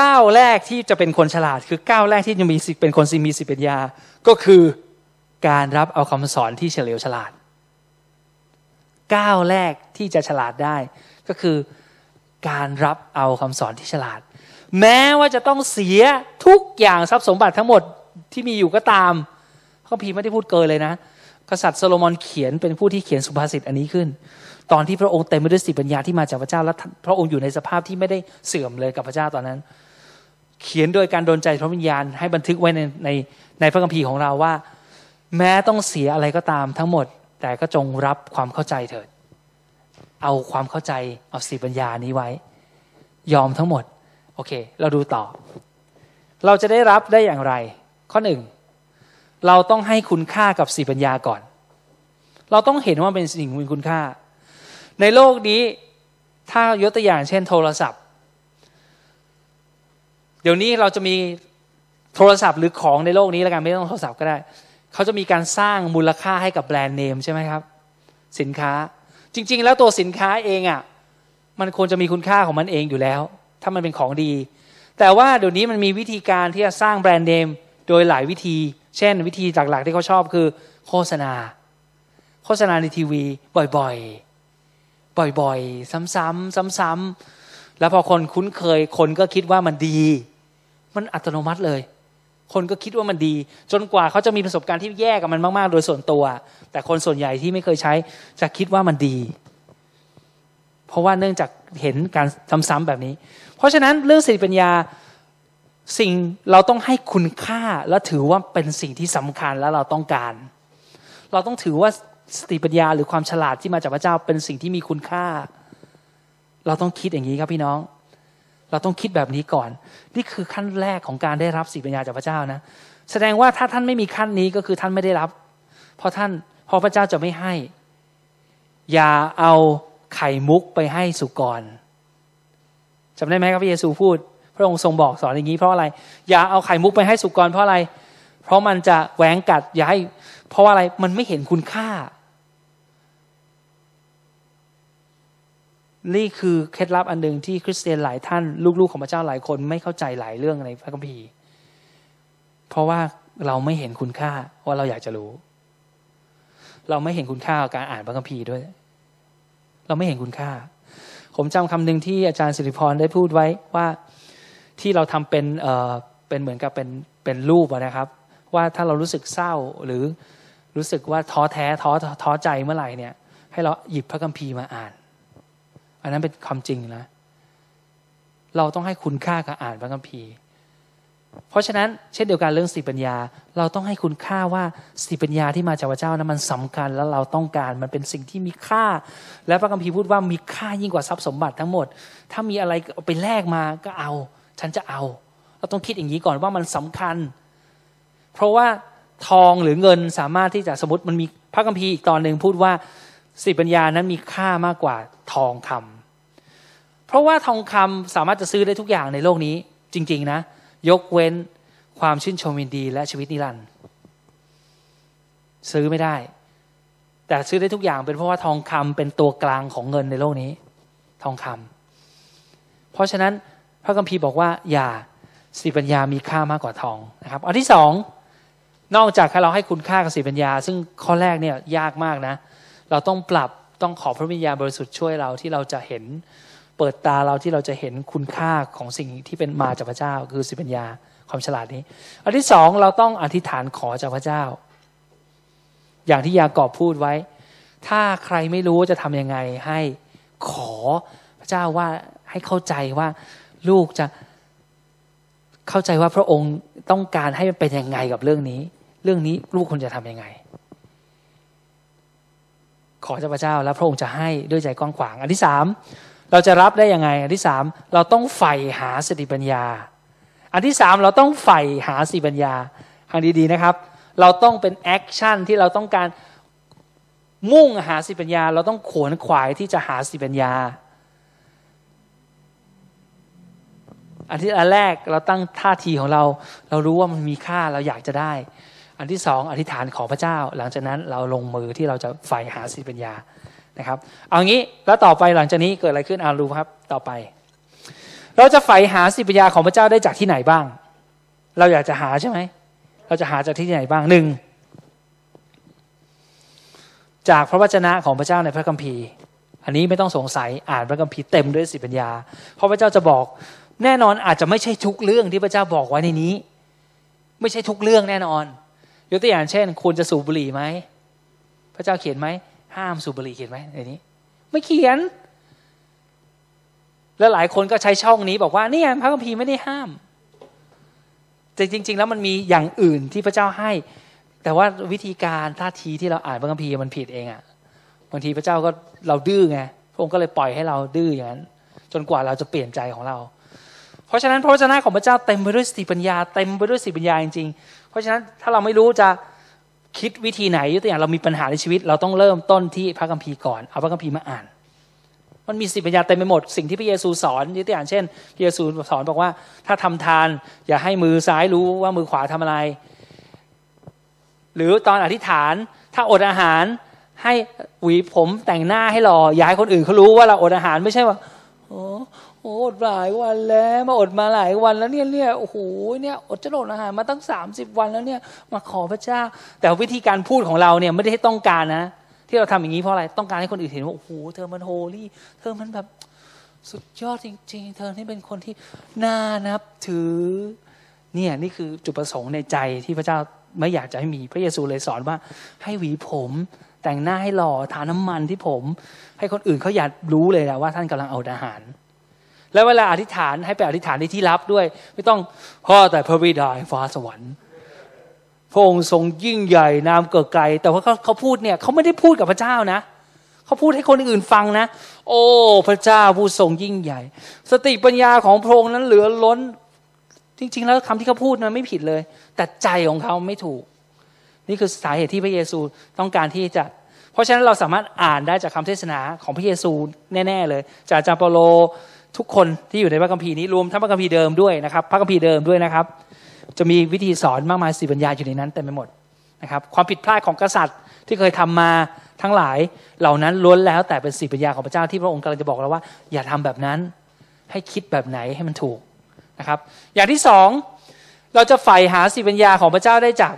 ก้าวแรกที่จะเป็นคนฉลาด คือก้าวแรกที่จะมีเป็นคนมีสิปัญญา ก็คือการรับเอาคำสอนที่เฉลียวฉลาด ก้าวแรกที่จะฉลาดได้ ก็คือการรับเอาคำสอนที่ฉลาด แม้ว่าจะต้องเสียทุกอย่างทรัพย์สมบัติทั้งหมดที่มีอยู่ก็ตามเขาพีไม่ได้พูดเกินเลยนะ กษัตริย์โซโลมอนเขียนเป็นผู้ที่เขียนสุภาษิตอันนี้ขึ้น ตอนที่พระองค์เต็มไปด้วยสิปัญญาที่มาจากพระเจ้าและพระองค์อยู่ในสภาพที่ไม่ได้เสื่อมเลยกับพระเจ้าตอนนั้น เขียนโดยการโดนใจพระวิญญาณ ให้บันทึกไว้ในในในพระคัมภีร์ของเราว่า แม้ต้องเสียอะไรก็ตามทั้งหมด แต่ก็จงรับความเข้าใจเถิด เอาความเข้าใจเอาสีปัญญานี้ไว้ ยอมทั้งหมด โอเค เราดูต่อ เราจะได้รับได้อย่างไร ข้อหนึ่งเราต้องให้คุณค่ากับสีปัญญาก่อน เราต้องเห็นว่าเป็นสิ่งมีคุณค่า ในโลกนี้ถ้ายกตัวอย่างเช่น โทรศัพท์ ดี๋ยวนี้เราจะมีโทรศัพท์หรือของในโลกนี้แล้วกันไม่ต้องโทรศัพท์ก็ได้ เขาจะมีการสร้างมูลค่าให้กับแบรนด์เนมใช่ไหมครับ สินค้าจริง ๆ แล้วตัวสินค้าเองอะ่ะมันควรจะมีคุณค่าของมันเองอยู่แล้ว ถ้ามันเป็นของดี แต่ว่าเดี๋ยวนี้มันมีวิธีการที่จะสร้างแบรนด์เนมโดยหลายวิธี เช่น วิธีหลักๆที่เขาชอบคือโฆษณา โฆษณาในทีวีบ่อยๆ บ่อยๆ ซ้ำๆซ้ำๆแล้วพอคนคุ้นเคยคนก็คิดว่ามันดี มันอัตโนมัติเลย คนก็คิดว่ามันดี จนกว่าเขาจะมีประสบการณ์ที่แย่กับมันมาก ๆ โดยส่วนตัว แต่คนส่วนใหญ่ที่ไม่เคยใช้จะคิดว่ามันดี เพราะว่าเนื่องจากเห็นการซ้ำๆแบบนี้ เพราะฉะนั้นเรื่องสติปัญญาสิ่งเราต้องให้คุณค่าและถือว่าเป็นสิ่งที่สำคัญและเราต้องการ เราต้องถือว่าสติปัญญาหรือความฉลาดที่มาจากพระเจ้าเป็นสิ่งที่มีคุณค่า เราต้องคิดอย่างนี้ครับพี่น้อง เราต้องคิดแบบนี้ก่อน นี่คือขั้นแรกของการได้รับสิปัญญาจากพระเจ้านะ แสดงว่าถ้าท่านไม่มีขั้นนี้ก็คือท่านไม่ได้รับ เพราะท่านเพราะพระเจ้าจะไม่ให้ อย่าเอาไข่มุกไปให้สุกรจำได้ไหมครับพระเยซูพูด พระองค์ทรงบอกสอนอย่างนี้เพราะอะไร อย่าเอาไข่มุกไปให้สุกรเพราะอะไร เพราะมันจะแหวงกัดอย่าให้เพราะอะไรมันไม่เห็นคุณค่า นี่คือเคล็ดลับอันหนึ่งที่คริสเตียนหลายท่าน ลูกๆของพระเจ้าหลายคนไม่เข้าใจหลายเรื่องในพระคัมภีร์เพราะว่าเราไม่เห็นคุณค่าว่าเราอยากจะรู้ เราไม่เห็นคุณค่าการอ่านพระคัมภีร์ด้วย เราไม่เห็นคุณค่า ผมจำคำหนึ่งที่อาจารย์สิริพรได้พูดไว้ว่าที่เราทำเป็นเอ่อเป็นเหมือนกับเป็นเป็นรูปนะครับ ว่าถ้าเรารู้สึกเศร้าหรือรู้สึกว่าท้อแท้ท้อท้อใจเมื่อไหร่เนี่ย ให้เราหยิบพระคัมภีร์มาอ่าน อันนั้นเป็นความจริงนะ เราต้องให้คุณค่ากับอ่านพระคัมภีร์ เพราะฉะนั้นเช่นเดียวกันเรื่องสติปัญญา เราต้องให้คุณค่าว่าสติปัญญาที่มาจากพระเจ้านั้นมันสำคัญแล้วเราต้องการมันเป็นสิ่งที่มีค่า และพระคัมภีร์พูดว่ามีค่ายิ่งกว่าทรัพย์สมบัติทั้งหมด ถ้ามีอะไรเอาไปแลกมาก็เอา ฉันจะเอา เราต้องคิดอย่างนี้ก่อนว่ามันสำคัญ เพราะว่าทองหรือเงินสามารถที่จะสมมติมันมีพระคัมภีร์อีกตอนหนึ่งพูดว่าสติปัญญานั้นมีค่ามากกว่าทองคำ เพราะว่าทองคำสามารถจะซื้อได้ทุกอย่างในโลกนี้ จริง ๆ นะ ยกเว้นความชื่นชมยินดี และชีวิตนิรันดร์ซื้อไม่ได้ แต่ซื้อได้ทุกอย่างเป็นเพราะว่าทองคำเป็นตัวกลางของเงินในโลกนี้ ทองคำเพราะฉะนั้นพระคัมภีร์บอกว่า อย่าสีปัญญามีค่ามากกว่าทองนะครับอันที่สองนอกจากเราให้คุณค่ากับสีปัญญา ซึ่งข้อแรกเนี่ยยากมากนะ เราต้องปรับต้องขอพระวิญญาณบริสุทธิ์ช่วยเราที่เราจะเห็น เปิดตาเราที่เราจะเห็นคุณค่าของสิ่งที่เป็นมาจากพระเจ้า คือสิปัญญาความฉลาดนี้ อันที่สองเราต้องอธิษฐานขอจากพระเจ้า อย่างที่ยากอบพูดไว้ ถ้าใครไม่รู้จะทำยังไงให้ขอพระเจ้าว่าให้เข้าใจว่าลูกจะเข้าใจว่าพระองค์ต้องการให้มันเป็นยังไงกับเรื่องนี้ เรื่องนี้ลูกควรจะทำยังไง ขอจากพระเจ้าแล้วพระองค์จะให้ด้วยใจกว้างขวาง อันที่สาม เราจะรับได้ยังไง อันที่สามเราต้องใฝ่หาสติปัญญา อันที่สามเราต้องใฝ่หาสติปัญญาฟังดีๆนะครับ เราต้องเป็น action ที่เราต้องการมุ่งหาสติปัญญา เราต้องขวนขวายที่จะหาสติปัญญา อันที่อันแรกเราตั้งท่าทีของเรา เรารู้ว่ามันมีค่าเราอยากจะได้ อันที่สองอธิษฐานขอพระเจ้า หลังจากนั้นเราลงมือที่เราจะใฝ่หาสติปัญญา นะครับเอางี้แล้วต่อไปหลังจากนี้เกิดอะไรขึ้นอารูครับต่อไป เราจะใฝ่หาสิปัญญาของพระเจ้าได้จากที่ไหนบ้าง เราอยากจะหาใช่ไหมเราจะหาจากที่ไหนบ้างหนึ่งจากพระวจนะของพระเจ้าในพระคัมภีร์ อันนี้ไม่ต้องสงสัยอ่านพระคัมภีร์เต็มด้วยสิปัญญา เพราะพระเจ้าจะบอก แน่นอนอาจจะไม่ใช่ทุกเรื่องที่พระเจ้าบอกไว้ในนี้ ไม่ใช่ทุกเรื่องแน่นอน ยกตัวอย่างเช่นควรจะสูบบุหรี่ไหมพระเจ้าเขียนไหม ห้ามสูบบุหรี่เขียนไหมในนี้ ไม่เขียน แล้วหลายคนก็ใช้ช่องนี้บอกว่านี่พระคัมภีร์ไม่ได้ห้าม แต่จริง ๆ แล้วมันมีอย่างอื่นที่พระเจ้าให้ แต่ว่าวิธีการท่าทีที่เราอ่านพระคัมภีร์มันผิดเองอะ่ะบางทีพระเจ้าก็เราดื้อไงพระองค์ก็เลยปล่อยให้เราดื้ออย่างนั้น จนกว่าเราจะเปลี่ยนใจของเรา เพราะฉะนั้นพระวจนะของพระเจ้าเต็มไปด้วยสติปัญญาเต็มไปด้วยสติปัญญาจริงๆเพราะฉะนั้นถ้าเราไม่รู้จะ คิดวิธีไหนยกตัวอย่างเรามีปัญหาในชีวิต เราต้องเริ่มต้นที่พระคัมภีร์ก่อนเอาพระคัมภีร์มาอ่าน มันมีสิปัญญาเต็มไปหมดสิ่งที่พระเยซูสอนยกตัวอย่างเช่นพระเยซูสอนบอกว่า ถ้าทำทาน อย่าให้มือซ้ายรู้ว่ามือขวาทำอะไร หรือตอนอธิษฐานถ้าอดอาหารให้หวีผมแต่งหน้าให้หล่ออย่าให้คนอื่นเขารู้ว่าเราอดอาหารไม่ใช่ว่าโอ้ อดหลายวันแล้วมาอดมาหลายวันแล้วเนี่ยเนี่ยโอ้โหเนี่ยอดจะอดอาหารมาตั้งสามสิบวันแล้วเนี่ยมาขอพระเจ้า แต่วิธีการพูดของเราเนี่ยไม่ได้ให้ต้องการนะ ที่เราทำอย่างนี้เพราะอะไรต้องการให้คนอื่นเห็นว่าโอ้โหเธอมันโฮลี่เธอมันแบบสุดยอดจริง ๆ เธอนี่เป็นคนที่น่านับถือเนี่ยนี่คือจุดประสงค์ในใจที่พระเจ้าไม่อยากจะให้มีพระเยซูเลยสอนว่า ให้หวีผมแต่งหน้าให้หล่อทาน้ำมันที่ผม ให้คนอื่นเขาอยากรู้เลยนะว่าท่านกำลังเอาอาหาร แล้วเวลาอธิษฐานให้ไปอธิษฐานในที่ลับด้วย ไม่ต้องพ่อแต่พระบิดาฟ้าสวรรค์พระองค์ทรงยิ่งใหญ่นามเกิดไกล แต่ว่าเขาเขาพูดเนี่ยเขาไม่ได้พูดกับพระเจ้านะเขาพูดให้คนอื่นฟังนะ โอ้พระเจ้าผู้ทรงยิ่งใหญ่ สติปัญญาของพระองค์นั้นเหลือล้น จริง ๆ แล้วคำที่เขาพูดนั้นไม่ผิดเลย แต่ใจของเขาไม่ถูก นี่คือสาเหตุที่พระเยซูต้องการที่จะ เพราะฉะนั้นเราสามารถอ่านได้จากคำเทศนาของพระเยซูแน่ ๆ เลย จากจาเปโล ทุกคนที่อยู่ในพระคัมภีร์นี้รวมทั้งพระคัมภีร์เดิมด้วยนะครับ พระคัมภีร์เดิมด้วยนะครับ จะมีวิธีสอนมากมายสีปัญญาอยู่ในนั้นเต็มไปหมดนะครับ ความผิดพลาดของกษัตริย์ที่เคยทำมาทั้งหลายเหล่านั้นล้วนแล้วแต่เป็นสีปัญญาของพระเจ้าที่พระองค์กำลังจะบอกเราว่า อย่าทำแบบนั้น ให้คิดแบบไหนให้มันถูกนะครับ อย่างที่สองเราจะใฝ่หาสีปัญญาของพระเจ้าได้จาก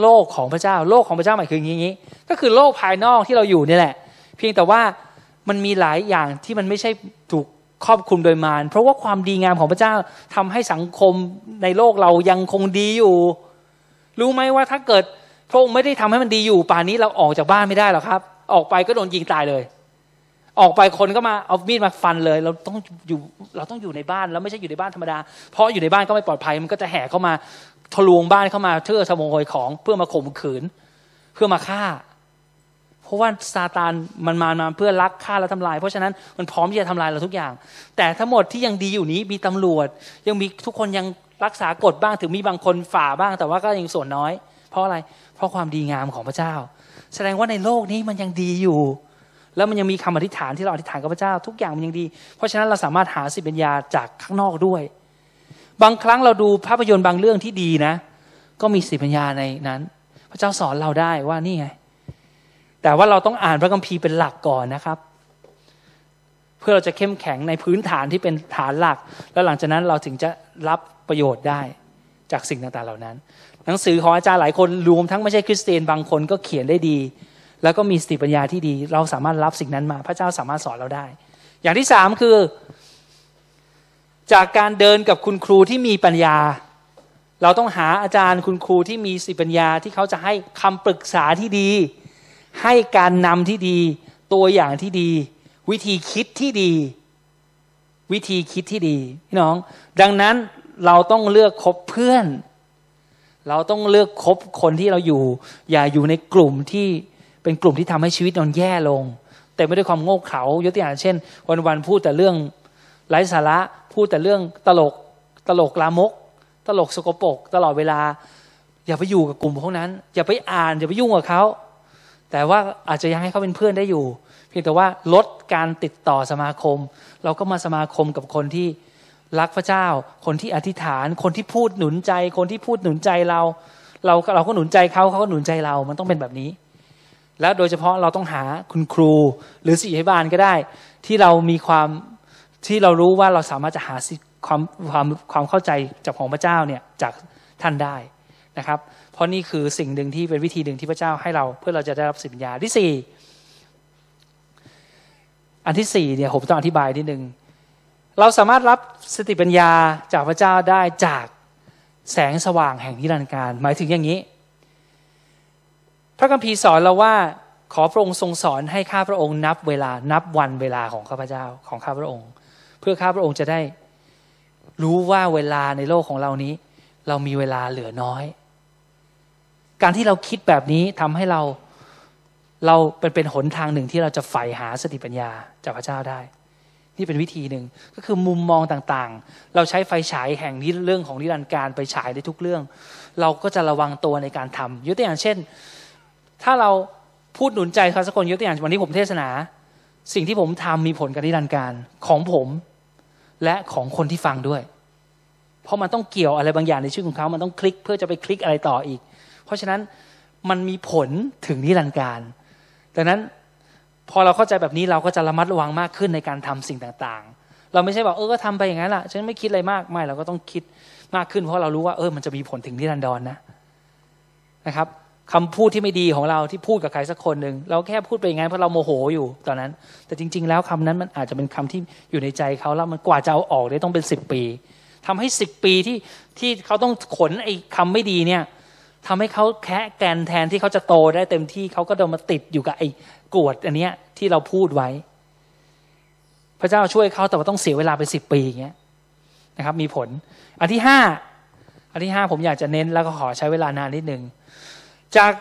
โลกของพระเจ้า โลกของพระเจ้าหมายคืออย่างนี้ ก็คือโลกภายนอกที่เราอยู่นี่แหละ เพียงแต่ว่ามันมีหลายอย่างที่มันไม่ใช่ถูก ครอบคลุมโดยมารเพราะว่าความดีงามของพระเจ้าทำให้สังคมในโลกเรายังคงดีอยู่ รู้ไหมว่าถ้าเกิดพระองค์ไม่ได้ทำให้มันดีอยู่ ป่านนี้เราออกจากบ้านไม่ได้หรอกครับ ออกไปก็โดนยิงตายเลย ออกไปคนก็มาเอามีดมาฟันเลย เราต้องอยู่เราต้องอยู่ในบ้านแล้วไม่ใช่อยู่ในบ้านธรรมดา เพราะอยู่ในบ้านก็ไม่ปลอดภัยมันก็จะแห่เข้ามาทะลวงบ้านเข้ามาเพื่อขโมยของเพื่อมาข่มขืน เพื่อมาฆ่า ราะว่าซาตานมันมามาเพื่อลักฆ่าและทำลาย เพราะฉะนั้นมันพร้อมที่จะทำลายเราทุกอย่าง แต่ทั้งหมดที่ยังดีอยู่นี้มีตำรวจ ยังมีทุกคนยังรักษากฎบ้างถึงมีบางคนฝ่าบ้าง แต่ว่าก็ยังส่วนน้อย เพราะอะไร เพราะความดีงามของพระเจ้า แสดงว่าในโลกนี้มันยังดีอยู่ แล้วมันยังมีคำอธิษฐานที่เราอธิษฐานกับพระเจ้า ทุกอย่างมันยังดี เพราะฉะนั้นเราสามารถหาสิปัญญาจากข้างนอกด้วย บางครั้งเราดูภาพยนตร์บางเรื่องที่ดีนะ ก็มีสิปัญญาในนั้น พระเจ้าสอนเราได้ว่านี่ไง แต่ว่าเราต้องอ่านพระคัมภีร์เป็นหลักก่อนนะครับ เพื่อเราจะเข้มแข็งในพื้นฐานที่เป็นฐานหลัก แล้วหลังจากนั้นเราถึงจะรับประโยชน์ได้จากสิ่งต่างๆเหล่านั้น หนังสือของอาจารย์หลายคนรวมทั้งไม่ใช่คริสเตียนบางคนก็เขียนได้ดี แล้วก็มีสติปัญญาที่ดี เราสามารถรับสิ่งนั้นมา พระเจ้าสามารถสอนเราได้ อย่างที่สามคือ จากการเดินกับคุณครูที่มีปัญญา เราต้องหาอาจารย์คุณครูที่มีสติปัญญาที่เขาจะให้คำปรึกษาที่ดี ให้การนำที่ดี ตัวอย่างที่ดี วิธีคิดที่ดี วิธีคิดที่ดีพี่น้อง ดังนั้นเราต้องเลือกคบเพื่อน เราต้องเลือกคบคนที่เราอยู่ อย่าอยู่ในกลุ่มที่เป็นกลุ่มที่ทำให้ชีวิตนอนแย่ลง แต่ไม่ด้วยความโง่เขลายกตัวอย่างเช่น วันๆพูดแต่เรื่องไร้สาระพูดแต่เรื่องตลกตลกลามก ตลกสกปรกตลอดเวลา อย่าไปอยู่กับกลุ่มพวกนั้น อย่าไปอ่าน อย่าไปยุ่งกับเขา แต่ว่าอาจจะยังให้เขาเป็นเพื่อนได้อยู่ เพียงแต่ว่าลดการติดต่อสมาคม เราก็มาสมาคมกับคนที่รักพระเจ้า คนที่อธิษฐาน คนที่พูดหนุนใจ คนที่พูดหนุนใจเรา เราเราก็หนุนใจเขาเขาก็หนุนใจเรา มันต้องเป็นแบบนี้ แล้วโดยเฉพาะเราต้องหาคุณครู หรือสี่ให้บาลก็ได้ ที่เรามีความที่เรารู้ว่าเราสามารถจะหาความความความเข้าใจจากของพระเจ้าเนี่ยจากท่านได้นะครับ ราะนี่คือสิ่งหนึ่งที่เป็นวิธีหนึ่งที่พระเจ้าให้เรา เพื่อเราจะได้รับสติปัญญาที่สี่อันที่สี่เนี่ยผมต้องอธิบายนิดนึงเราสามารถรับสติปัญญาจากพระเจ้าได้จากแสงสว่างแห่งนิรันดร์การ หมายถึงอย่างนี้ พระคัมภีร์สอนเราว่าขอพระองค์ทรงสอนให้ข้าพระองค์นับเวลานับวันเวลาของข้าพเจ้าของข้าพระองค์ เพื่อข้าพระองค์จะได้รู้ว่าเวลาในโลกของเรานี้ เรามีเวลาเหลือน้อย การที่เราคิดแบบนี้ทำให้เราเราเป็นเป็นหนทางหนึ่งที่เราจะใฝ่หาสติปัญญาจากพระเจ้าได้ นี่เป็นวิธีหนึ่งก็คือมุมมองต่างๆ เราใช้ไฟฉายแห่งนี้เรื่องของนิรันดร์การไปฉายในทุกเรื่อง เราก็จะระวังตัวในการทำยกตัวอย่างเช่น ถ้าเราพูดหนุนใจใครสักคนยกตัวอย่างวันนี้ผมเทศนา สิ่งที่ผมทำมีผลกับนิรันดร์การของผม และของคนที่ฟังด้วย เพราะมันต้องเกี่ยวอะไรบางอย่างในชีวิตของเขา มันต้องคลิกเพื่อจะไปคลิกอะไรต่ออีก ราะฉะนั้นมันมีผลถึงนิรันดร์การดังนั้นพอเราเข้าใจแบบนี้เราก็จะระมัดระวังมากขึ้นในการทำสิ่งต่างๆ เราไม่ใช่บอกเออก็ทำไปอย่างนั้นแหละฉันไม่คิดอะไรมากไม่เราก็ต้องคิดมากขึ้น เพราะเรารู้ว่าเออมันจะมีผลถึงนิรันดรนนะนะครับคำพูดที่ไม่ดีของเราที่พูดกับใครสักคนหนึ่งเราแค่พูดไปอย่างนั้นเพราะเราโมโหอยู่ตอนนั้น แต่จริง ๆ แล้วคำนั้นมันอาจจะเป็นคำที่อยู่ในใจเขาแล้วมันกว่าจะเอาออกได้ต้องเป็นสิบปีทำให้สิบปีที่ที่เขาต้องขนไอ้คาไม่ดีเนี่ย ทำให้เขาแค่แกนแทนที่เขาจะโตได้เต็มที่เขาก็โดนมาติดอยู่กับไอ้กวดอันเนี้ยที่เราพูดไว้ พระเจ้าช่วยเขาแต่ว่าต้องเสียเวลาไปสิบปีอย่างเงี้ยนะครับ มีผล อันที่ห้าอันที่ห้าผมอยากจะเน้นแล้วก็ขอใช้เวลานานนิดนึงจาก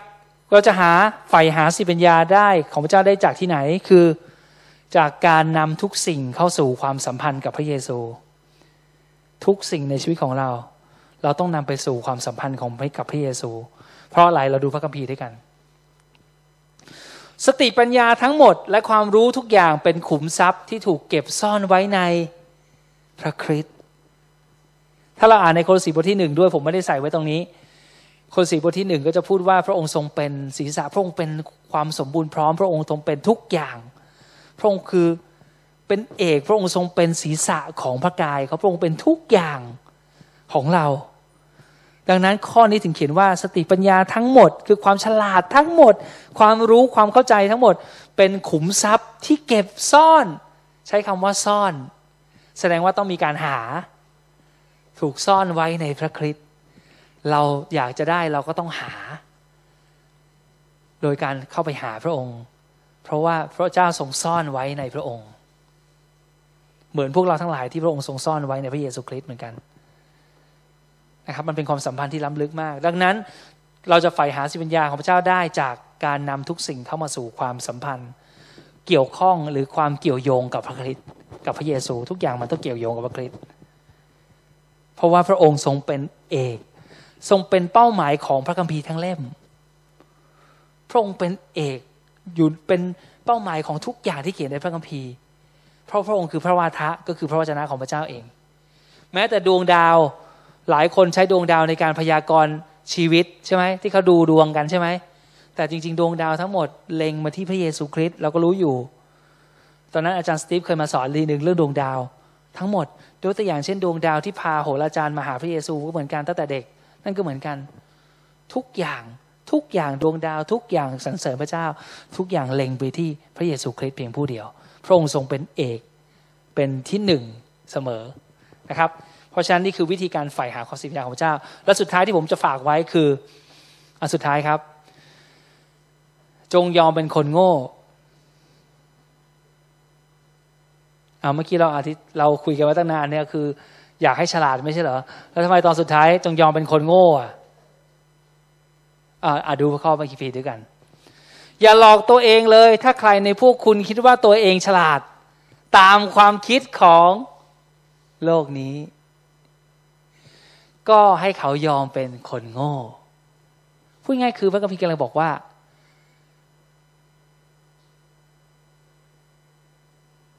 เราจะหาใฝ่หาสิปัญญาได้ของพระเจ้าได้จากที่ไหนคือจากการนำทุกสิ่งเข้าสู่ความสัมพันธ์กับพระเยซู ทุกสิ่งในชีวิตของเรา เราต้องนำไปสู่ความสัมพันธ์ของพระกับพระเยซู เพราะอะไรเราดูพระคัมภีร์ด้วยกัน สติปัญญาทั้งหมดและความรู้ทุกอย่างเป็นขุมทรัพย์ที่ถูกเก็บซ่อนไว้ในพระคริสต์ถ้าเราอ่านในโคลสีบทที่หนึ่งด้วยผมไม่ได้ใส่ไว้ตรงนี้โคลสีบทที่หนึ่งก็จะพูดว่าพระองค์ทรงเป็นศีรษะพระองค์เป็นความสมบูรณ์พร้อม พระองค์ทรงเป็นทุกอย่าง พระองค์คือเป็นเอกพระองค์ทรงเป็นศีรษะของพระกายเขาพระองค์เป็นทุกอย่าง ของเรา ดังนั้นข้อนี้ถึงเขียนว่าสติปัญญาทั้งหมด คือความฉลาดทั้งหมด ความรู้ความเข้าใจทั้งหมด เป็นขุมทรัพย์ที่เก็บซ่อน ใช้คำว่าซ่อน แสดงว่าต้องมีการหา ถูกซ่อนไว้ในพระคริสต์เราอยากจะได้เราก็ต้องหา โดยการเข้าไปหาพระองค์ เพราะว่าพระเจ้าทรงซ่อนไว้ในพระองค์ เหมือนพวกเราทั้งหลายที่พระองค์ทรงซ่อนไว้ในพระเยซูคริสต์เหมือนกัน นะครับมันเป็นความสัมพันธ์ที่ล้ำลึกมาก ดังนั้นเราจะใฝ่หาสิวิญญาของพระเจ้าได้จากการนำทุกสิ่งเข้ามาสู่ความสัมพันธ์ เกี่ยวข้องหรือความเกี่ยวโยงกับพระคริสต์กับพระเยซู ทุกอย่างมันต้องเกี่ยวโยงกับพระคริสต์เพราะว่าพระองค์ทรงเป็นเอกทรงเป็นเป้าหมายของพระคัมภีร์ทั้งเล่ม พระองค์เป็นเอกอยู่เป็นเป้าหมายของทุกอย่างที่เขียนในพระคัมภีร์ เพราะพระองค์คือพระวาทะก็คือพระวจนะของพระเจ้าเอง แม้แต่ดวงดาว หลายคนใช้ดวงดาวในการพยากรณ์ชีวิตใช่ไหมที่เขาดูดวงกันใช่ไหมแต่จริง ๆ ดวงดาวทั้งหมดเล็งมาที่พระเยซูคริสต์เราก็รู้อยู่ ตอนนั้นอาจารย์สตีฟเคยมาสอนทีหนึ่งเรื่องดวงดาว ทั้งหมดยกตัวอย่างเช่นดวงดาวที่พาโหราจารย์มาหาพระเยซูก็เหมือนกันตั้งแต่เด็ก นั่นก็เหมือนกัน ทุกอย่างทุกอย่างดวงดาวทุกอย่างสรรเสริญพระเจ้า ทุกอย่างเล็งไปที่พระเยซูคริสต์เพียงผู้เดียว พระองค์ทรงเป็นเอกเป็นที่หนึ่งเสมอนะครับ ราะฉะนั้นนี่คือวิธีการใฝ่หาความสิทธิญาของพระเจ้า และสุดท้ายที่ผมจะฝากไว้คืออันสุดท้ายครับ จงยอมเป็นคนโง่เอาเมื่อกี้เราอาทิตย์เราคุยกันมาตั้งนานเนี่ยคือ อยากให้ฉลาดไม่ใช่เหรอแล้วทำไมตอนสุดท้าย จงยอมเป็นคนโง่อะอ่าดูข้อเมื่อกี้พีด้วยกัน อย่าหลอกตัวเองเลย ถ้าใครในพวกคุณคิดว่าตัวเองฉลาด ตามความคิดของโลกนี้ ก็ให้เขายอมเป็นคนโง่ พูดง่ายคือพระคัมภีกำลังบอกว่า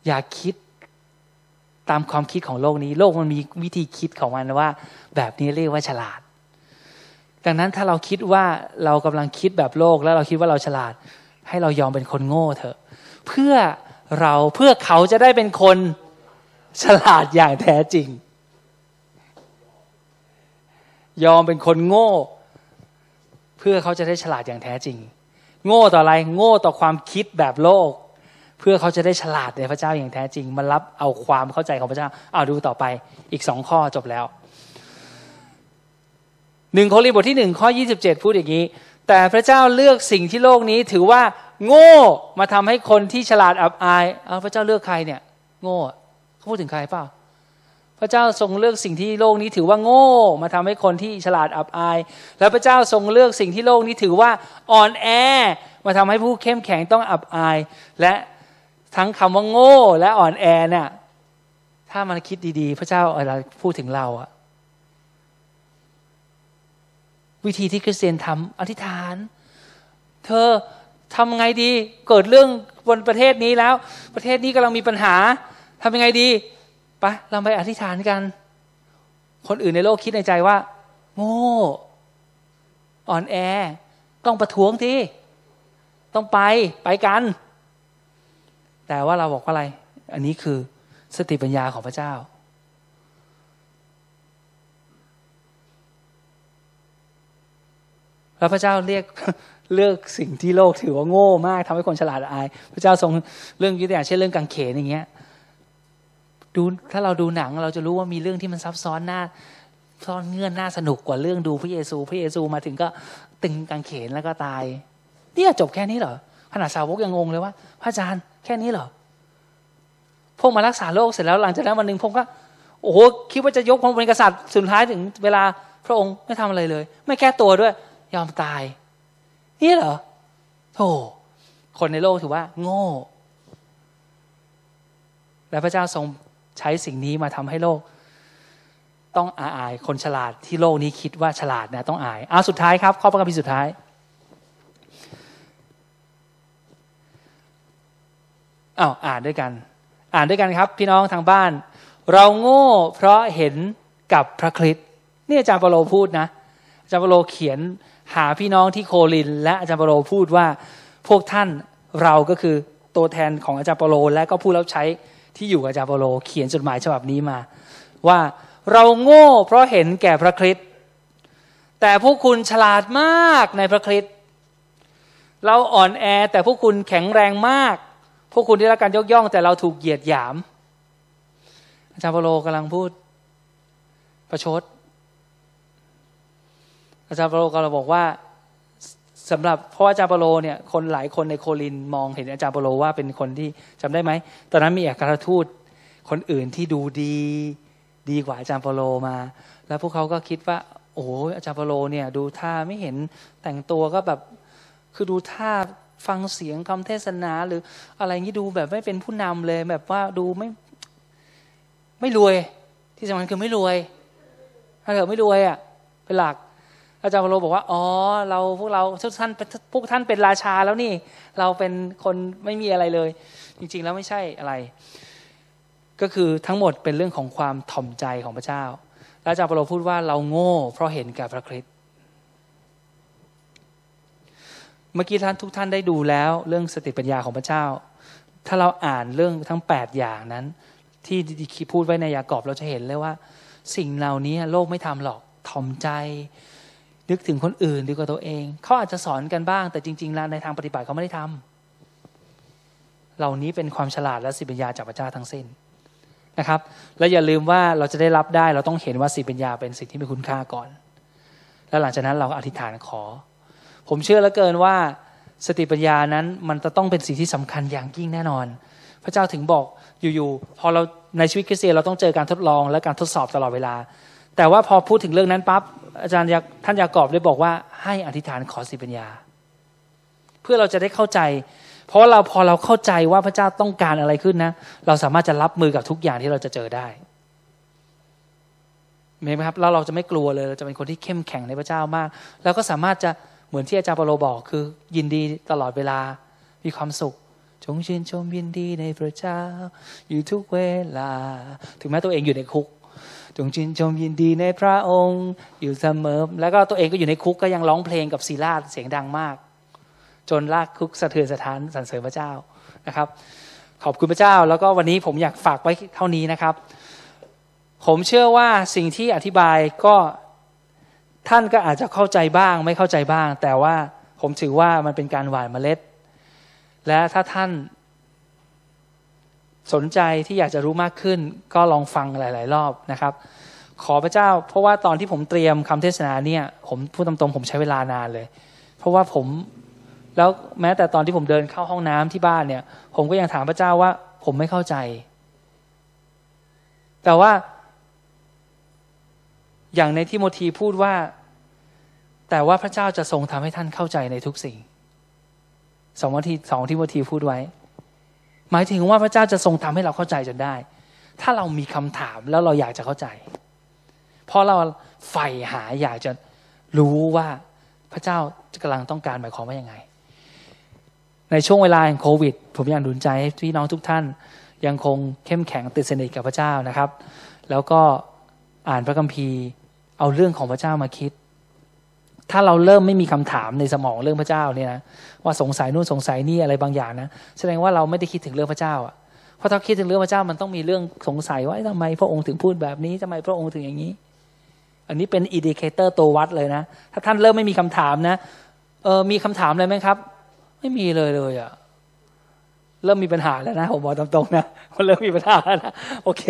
อย่าคิดตามความคิดของโลกนี้ โลกมันมีวิธีคิดของมันว่า แบบนี้เรียกว่าฉลาด ดังนั้นถ้าเราคิดว่าเรากำลังคิดแบบโลกแล้วเราคิดว่าเราฉลาด ให้เรายอมเป็นคนโง่เถอะ เพื่อเราเพื่อเขาจะได้เป็นคนฉลาดอย่างแท้จริง ยอมเป็นคนโง่ เพื่อเขาจะได้ฉลาดอย่างแท้จริง โง่ต่ออะไรโง่ต่อความคิดแบบโลก เพื่อเขาจะได้ฉลาดในพระเจ้าอย่างแท้จริงมารับเอาความเข้าใจของพระเจ้าเอาดูต่อไปอีกสองข้อจบแล้วหนึ่งโครินธ์บทที่หนึ่งข้อยี่สิบเจ็ดพูดอย่างนี้ แต่พระเจ้าเลือกสิ่งที่โลกนี้ถือว่า โง่มาทำให้คนที่ฉลาดอับอายเอาพระเจ้าเลือกใครเนี่ย โง่เขาพูดถึงใครเปล่า พระเจ้าทรงเลือกสิ่งที่โลกนี้ถือว่าโง่ มาทำให้คนที่ฉลาดอับอาย แล้วพระเจ้าทรงเลือกสิ่งที่โลกนี้ถือว่าอ่อนแอ มาทำให้ผู้เข้มแข็งต้องอับอาย และทั้งคำว่าโง่และอ่อนแอเนี่ยถ้ามันคิดดีๆ พระเจ้าอะไรพูดถึงเราอะวิธีที่คริสเตียนทำอธิษฐาน เธอทำไงดีเกิดเรื่องบนประเทศนี้แล้ว ประเทศนี้กำลังมีปัญหาทำยังไงดี ปะเราไปอธิษฐานกัน คนอื่นในโลกคิดในใจว่า โง่อ่อนแอ ต้องประท้วงทีต้องไปไปกัน แต่ว่าเราบอกว่าอะไร อันนี้คือสติปัญญาของพระเจ้า แล้วพระเจ้าเรียกเลือกสิ่งที่โลกถือว่าโง่มากทำให้คนฉลาดอาย พระเจ้าทรงเรื่องยุติอย่างเช่นเรื่องกังเขนอย่างเงี้ย ดูถ้าเราดูหนังเราจะรู้ว่ามีเรื่องที่มันซับซ้อนหน้าซ่อนเงื่อนน่าสนุกกว่าเรื่องดูพระเยซู พระเยซูมาถึงก็ตึงกังเขนแล้วก็ตายเนี่ยจบแค่นี้เหรอขนาดสาวกยังงงเลยว่า พระอาจารย์แค่นี้เหรอพวกมารักษาโรคเสร็จแล้วหลังจากนั้นวันหนึ่งผมก็โอ้โหคิดว่าจะยกพระองค์เป็นกษัตริย์สุดท้ายถึงเวลาพระองค์ไม่ทำอะไรเลย ไม่แก้ตัวด้วย ยอมตาย นี่เหรอโธ่คนในโลกถือว่า โง่ และพระเจ้าทรง ใช้สิ่งนี้มาทำให้โลก ต้องอายคนฉลาดที่โลกนี้คิดว่าฉลาดนะต้องอายเอาสุดท้ายครับ ข้อประกาศสุดท้าย อ้าวอ่านด้วยกัน อ่านด้วยกันครับ พี่น้องทางบ้าน เราโง่เพราะเห็นกับพระคริสต์นี่อาจารย์เปโลพูดนะอาจารย์เปโลเขียนหาพี่น้องที่โคลิน และอาจารย์เปโลพูดว่าพวกท่านเราก็คือตัวแทนของอาจารย์เปโลและก็ผู้รับใช้ ที่อยู่กับอาจารย์เปโลเขียนจดหมายฉบับนี้มา ว่าเราโง่เพราะเห็นแก่พระคริสต์แต่พวกคุณฉลาดมากในพระคริสต์เราอ่อนแอแต่พวกคุณแข็งแรงมาก พวกคุณได้รับการยกย่อง แต่เราถูกเหยียดหยาม อาจารย์เปโลกำลังพูด ประชดอาจารย์เปโลก็เราบอกว่า สำหรับเพราะอาจารย์เปโลเนี่ยคนหลายคนในโคลินมองเห็นอาจารย์เปโลว่าเป็นคนที่จำได้ไหมตอนนั้นมีอัครทูตคนอื่นที่ดูดีดีกว่าอาจารย์เปโลมา แล้วพวกเขาก็คิดว่า โอ้อาจารย์เปโลเนี่ยดูท่าไม่เห็นแต่งตัวก็แบบคือดูท่าฟังเสียงคำเทศนาหรืออะไรงี้ดูแบบไม่เป็นผู้นำเลยแบบว่าดูไม่ไม่รวยที่สำคัญคือไม่รวยถ้าเกิดไม่รวยอะเป็นหลัก อาจารย์เปโลบอกว่า อ๋อ เราพวกเราทุกท่านพวกท่านเป็นราชาแล้วนี่ เราเป็นคนไม่มีอะไรเลย จริง ๆ แล้วไม่ใช่อะไร ก็คือทั้งหมดเป็นเรื่องของความถ่อมใจของพระเจ้าแล้วอาจารย์เปโลพูดว่าเราโง่ เพราะเห็นแกับพระคริสต์เมื่อกี้ท่านทุกท่านได้ดูแล้วเรื่องสติปัญญาของพระเจ้า ถ้าเราอ่านเรื่องทั้ง 8 อย่างนั้น ที่ดีพูดไว้ในยากอบเราจะเห็นเลยว่า สิ่งเหล่านี้โลกไม่ทำหรอกถ่อมใจ นึกถึงคนอื่นดีกว่าตัวเองเขาอาจจะสอนกันบ้าง แต่จริงๆแล้วในทางปฏิบัติเขาไม่ได้ทำเหล่านี้เป็นความฉลาดและสิปัญญาจากพระเจ้าทั้งสิ้นนะครับ และอย่าลืมว่าเราจะได้รับได้เราต้องเห็นว่าสิปัญญาเป็นสิ่งที่มีคุณค่าก่อน แล้วหลังจากนั้นเราอธิษฐานขอ ผมเชื่อเหลือเกินว่าสติปัญญานั้นมันจะต้องเป็นสิ่งที่สำคัญอย่างยิ่งแน่นอน พระเจ้าถึงบอกอยู่ๆพอเราในชีวิตคริสเตียนเราต้องเจอการทดลองและการทดสอบตลอดเวลา แต่ว่าพอพูดถึงเรื่องนั้นปั๊บอาจารย์ท่านยากอบได้บอกว่าให้อธิษฐานขอสิปัญญา เพื่อเราจะได้เข้าใจ เพราะเราพอเราเข้าใจว่าพระเจ้าต้องการอะไรขึ้นนะ เราสามารถจะรับมือกับทุกอย่างที่เราจะเจอได้เห็นไหมครับแล้วเราจะไม่กลัวเลยเราจะเป็นคนที่เข้มแข็งในพระเจ้ามาก แล้วก็สามารถจะเหมือนที่อาจารย์เปโลบอกคือ ยินดีตลอดเวลามีความสุขจงชื่นชมยินดีในพระเจ้า อยู่ทุกเวลา ถึงแม้ตัวเองอยู่ในคุก จงชื่นชมยินดีในพระองค์อยู่เสมอ แล้วก็ตัวเองก็อยู่ในคุกก็ยังร้องเพลงกับศิลาเสียงดังมาก จนลากคุกสะเทือนสถานสรรเสริญพระเจ้านะครับ ขอบคุณพระเจ้า แล้วก็วันนี้ผมอยากฝากไว้เท่านี้นะครับ ผมเชื่อว่าสิ่งที่อธิบายก็ท่านก็อาจจะเข้าใจบ้าง ไม่เข้าใจบ้าง แต่ว่าผมถือว่ามันเป็นการหว่านเมล็ด และถ้าท่าน สนใจที่อยากจะรู้มากขึ้น ก็ลองฟังหลาย ๆ รอบนะครับ ขอพระเจ้า เพราะว่าตอนที่ผมเตรียมคำเทศนาเนี่ยผมพูดตรงๆผมใช้เวลานานเลย เพราะว่าผมแล้วแม้แต่ตอนที่ผมเดินเข้าห้องน้ำที่บ้านเนี่ย ผมก็ยังถามพระเจ้าว่า ผมไม่เข้าใจ แต่ว่า อย่างในที่โมทีพูดว่า แต่ว่าพระเจ้าจะทรงทำให้ท่านเข้าใจในทุกสิ่งสองวันที่สองที่โมทีพูดไว้ หมายถึงว่าพระเจ้าจะทรงทำให้เราเข้าใจจนได้ ถ้าเรามีคำถามแล้วเราอยากจะเข้าใจ เพราะเราใฝ่หาอยากจะรู้ว่าพระเจ้ากำลังต้องการหมายความว่ายังไง ในช่วงเวลาแห่งโควิด ผมอยากดุลใจให้พี่น้องทุกท่าน ยังคงเข้มแข็งติดสนิทกับพระเจ้านะครับ แล้วก็อ่านพระคัมภีร์ เอาเรื่องของพระเจ้ามาคิด ถ้าเราเริ่มไม่มีคำถามในสมองเรื่องพระเจ้าเนี่ยนะว่าสงสัยนู่นสงสัยนี่อะไรบางอย่างนะแสดงว่าเราไม่ได้คิดถึงเรื่องพระเจ้าอะเพราะถ้าคิดถึงเรื่องพระเจ้ามันต้องมีเรื่องสงสัยว่าทำไมพระองค์ถึงพูดแบบนี้ทำไมพระองค์ถึงอย่างนี้ อันนี้เป็น indicator ตัววัดเลยนะถ้าท่านเริ่มไม่มีคำถามนะเออมีคำถามอะไรไหมครับ ไม่มีเลยเลยอะเริ่มมีปัญหาแล้วนะผมบอกตรงๆนะมันเริ่มมีปัญหาแล้วนะโอเค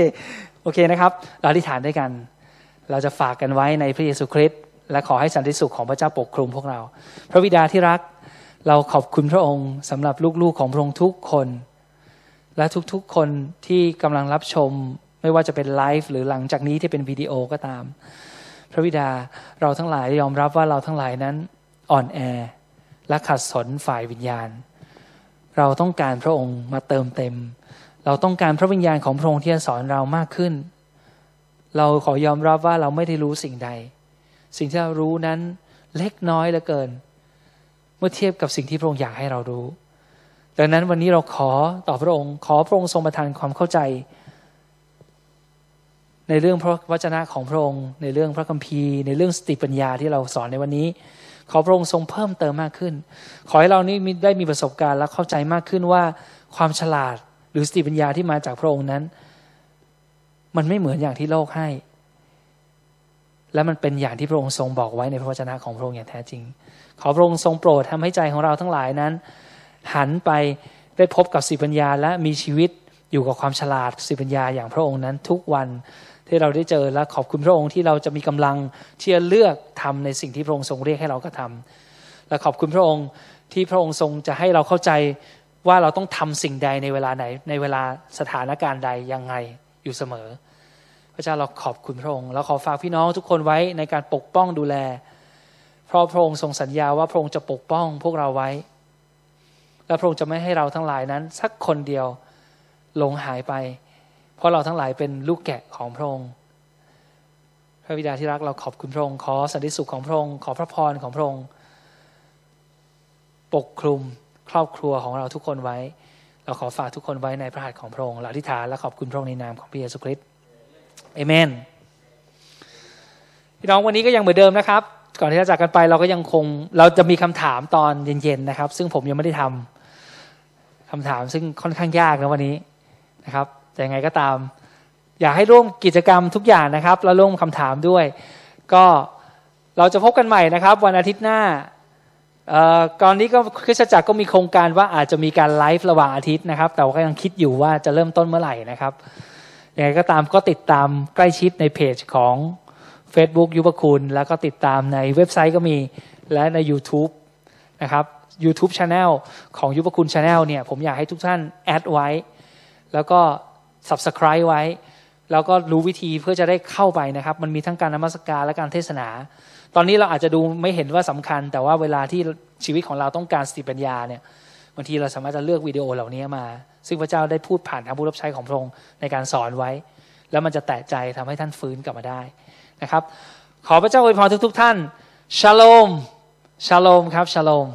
โอเคนะครับ เราอธิษฐานด้วยกัน เราจะฝากกันไว้ในพระเยซูคริสต์ และขอให้สันติสุขของพระเจ้าปกคลุมพวกเรา พระบิดาที่รักเราขอบคุณพระองค์สำหรับลูกๆของพระองค์ทุกคน และทุกๆคนที่กำลังรับชมไม่ว่าจะเป็นไลฟ์หรือหลังจากนี้ที่เป็นวิดีโอก็ตาม พระบิดาเราทั้งหลายยอมรับว่าเราทั้งหลายนั้นอ่อนแอและขัดสนฝ่ายวิญญาณ เราต้องการพระองค์มาเติมเต็ม เราต้องการพระวิญญาณของพระองค์ที่จะสอนเรามากขึ้น เราขอยอมรับว่าเราไม่ได้รู้สิ่งใด สิ่งที่เรารู้นั้นเล็กน้อยเหลือเกิน เมื่อเทียบกับสิ่งที่พระองค์อยากให้เรารู้ ดังนั้นวันนี้เราขอต่อพระองค์ ขอพระองค์ทรงประทานความเข้าใจ ในเรื่องพระวจนะของพระองค์ ในเรื่องพระคัมภีร์ ในเรื่องสติปัญญาที่เราสอนในวันนี้ ขอพระองค์ทรงเพิ่มเติมมากขึ้น ขอให้เรานี้ได้มีประสบการณ์และเข้าใจมากขึ้นว่าความฉลาดหรือสติปัญญาที่มาจากพระองค์นั้น มันไม่เหมือนอย่างที่โลกให้ และมันเป็นอย่างที่พระองค์ทรงบอกไว้ในพระวจนะของพระองค์อย่างแท้จริง ขอพระองค์ทรงโปรดทำให้ใจของเราทั้งหลายนั้น หันไปได้พบกับสิปัญญาและมีชีวิตอยู่กับความฉลาดสิปัญญาอย่างพระองค์นั้นทุกวันที่เราได้เจอและขอบคุณพระองค์ที่เราจะมีกำลังที่จะเลือกทำในสิ่งที่พระองค์ทรงเรียกให้เรากระทาและขอบคุณพระองค์ที่พระองค์ทรงจะให้เราเข้าใจว่าเราต้องทำสิ่งใดในเวลาไหนในเวลาสถานการณ์ใดยังไงอยู่เสมอ ระเจ้าเราขอบคุณพระองค์เราขอฝากพี่น้องทุกคนไว้ในการปกป้องดูแล เพราะพระองค์ทรงสัญญาว่าพระองค์จะปกป้องพวกเราไว้ และพระองค์จะไม่ให้เราทั้งหลายนั้น สักคนเดียวหลงหายไป เพราะเราทั้งหลายเป็นลูกแกะของพระองค์ พระบิดาที่รักเราขอบคุณพระองค์ขอสันติสุขของพระองค์ขอพระพรของพระองค์ปกคลุมครอบครัวของเราทุกคนไว้ เราขอฝากทุกคนไว้ในพระหัตถ์ของพระองค์เราอธิษฐานและขอบคุณพระองค์ในนามของพระเยซูคริสต์ เอเมนพี่น้องวันนี้ก็ยังเหมือนเดิมนะครับ ก่อนที่จะจากกันไปเราก็ยังคงเราจะมีคำถามตอนเย็นๆนะครับ ซึ่งผมยังไม่ได้ทำคำถามซึ่งค่อนข้างยากนะวันนี้นะครับ แต่ยังไงก็ตาม อยากให้ร่วมกิจกรรมทุกอย่างนะครับ แล้วร่วมคำถามด้วย ก็เราจะพบกันใหม่นะครับ วันอาทิตย์หน้าก่อนนี้ก็คริสตจักรก็มีโครงการว่าอาจจะมีการไลฟ์ระหว่างอาทิตย์นะครับ แต่ว่าก็ยังคิดอยู่ว่าจะเริ่มต้นเมื่อไหร่นะครับ ยังไงก็ตามก็ติดตามใกล้ชิดในเพจของ Facebook ยุบคุณ แล้วก็ติดตามในเว็บไซต์ก็มีและใน YouTube นะครับ YouTube Channel ของยุบคุณ Channel เนี่ยผมอยากให้ทุกท่านแอดไว้ แล้วก็ Subscribe ไว้ แล้วก็รู้วิธีเพื่อจะได้เข้าไปนะครับ มันมีทั้งการนมัสการและการเทศนา ตอนนี้เราอาจจะดูไม่เห็นว่าสำคัญ แต่ว่าเวลาที่ชีวิตของเราต้องการสติปัญญาเนี่ยางทีเราสามารถจะเลือกวิดีโอเหล่านี้มา ซึ่งพระเจ้าได้พูดผ่านทางผู้รับใช้ของพระองค์ในการสอนไว้ แล้วมันจะแตะใจทำให้ท่านฟื้นกลับมาได้นะครับ ขอพระเจ้าอวยพรทุกๆท่าน ชาโลม ชาโลมครับ ชาโลม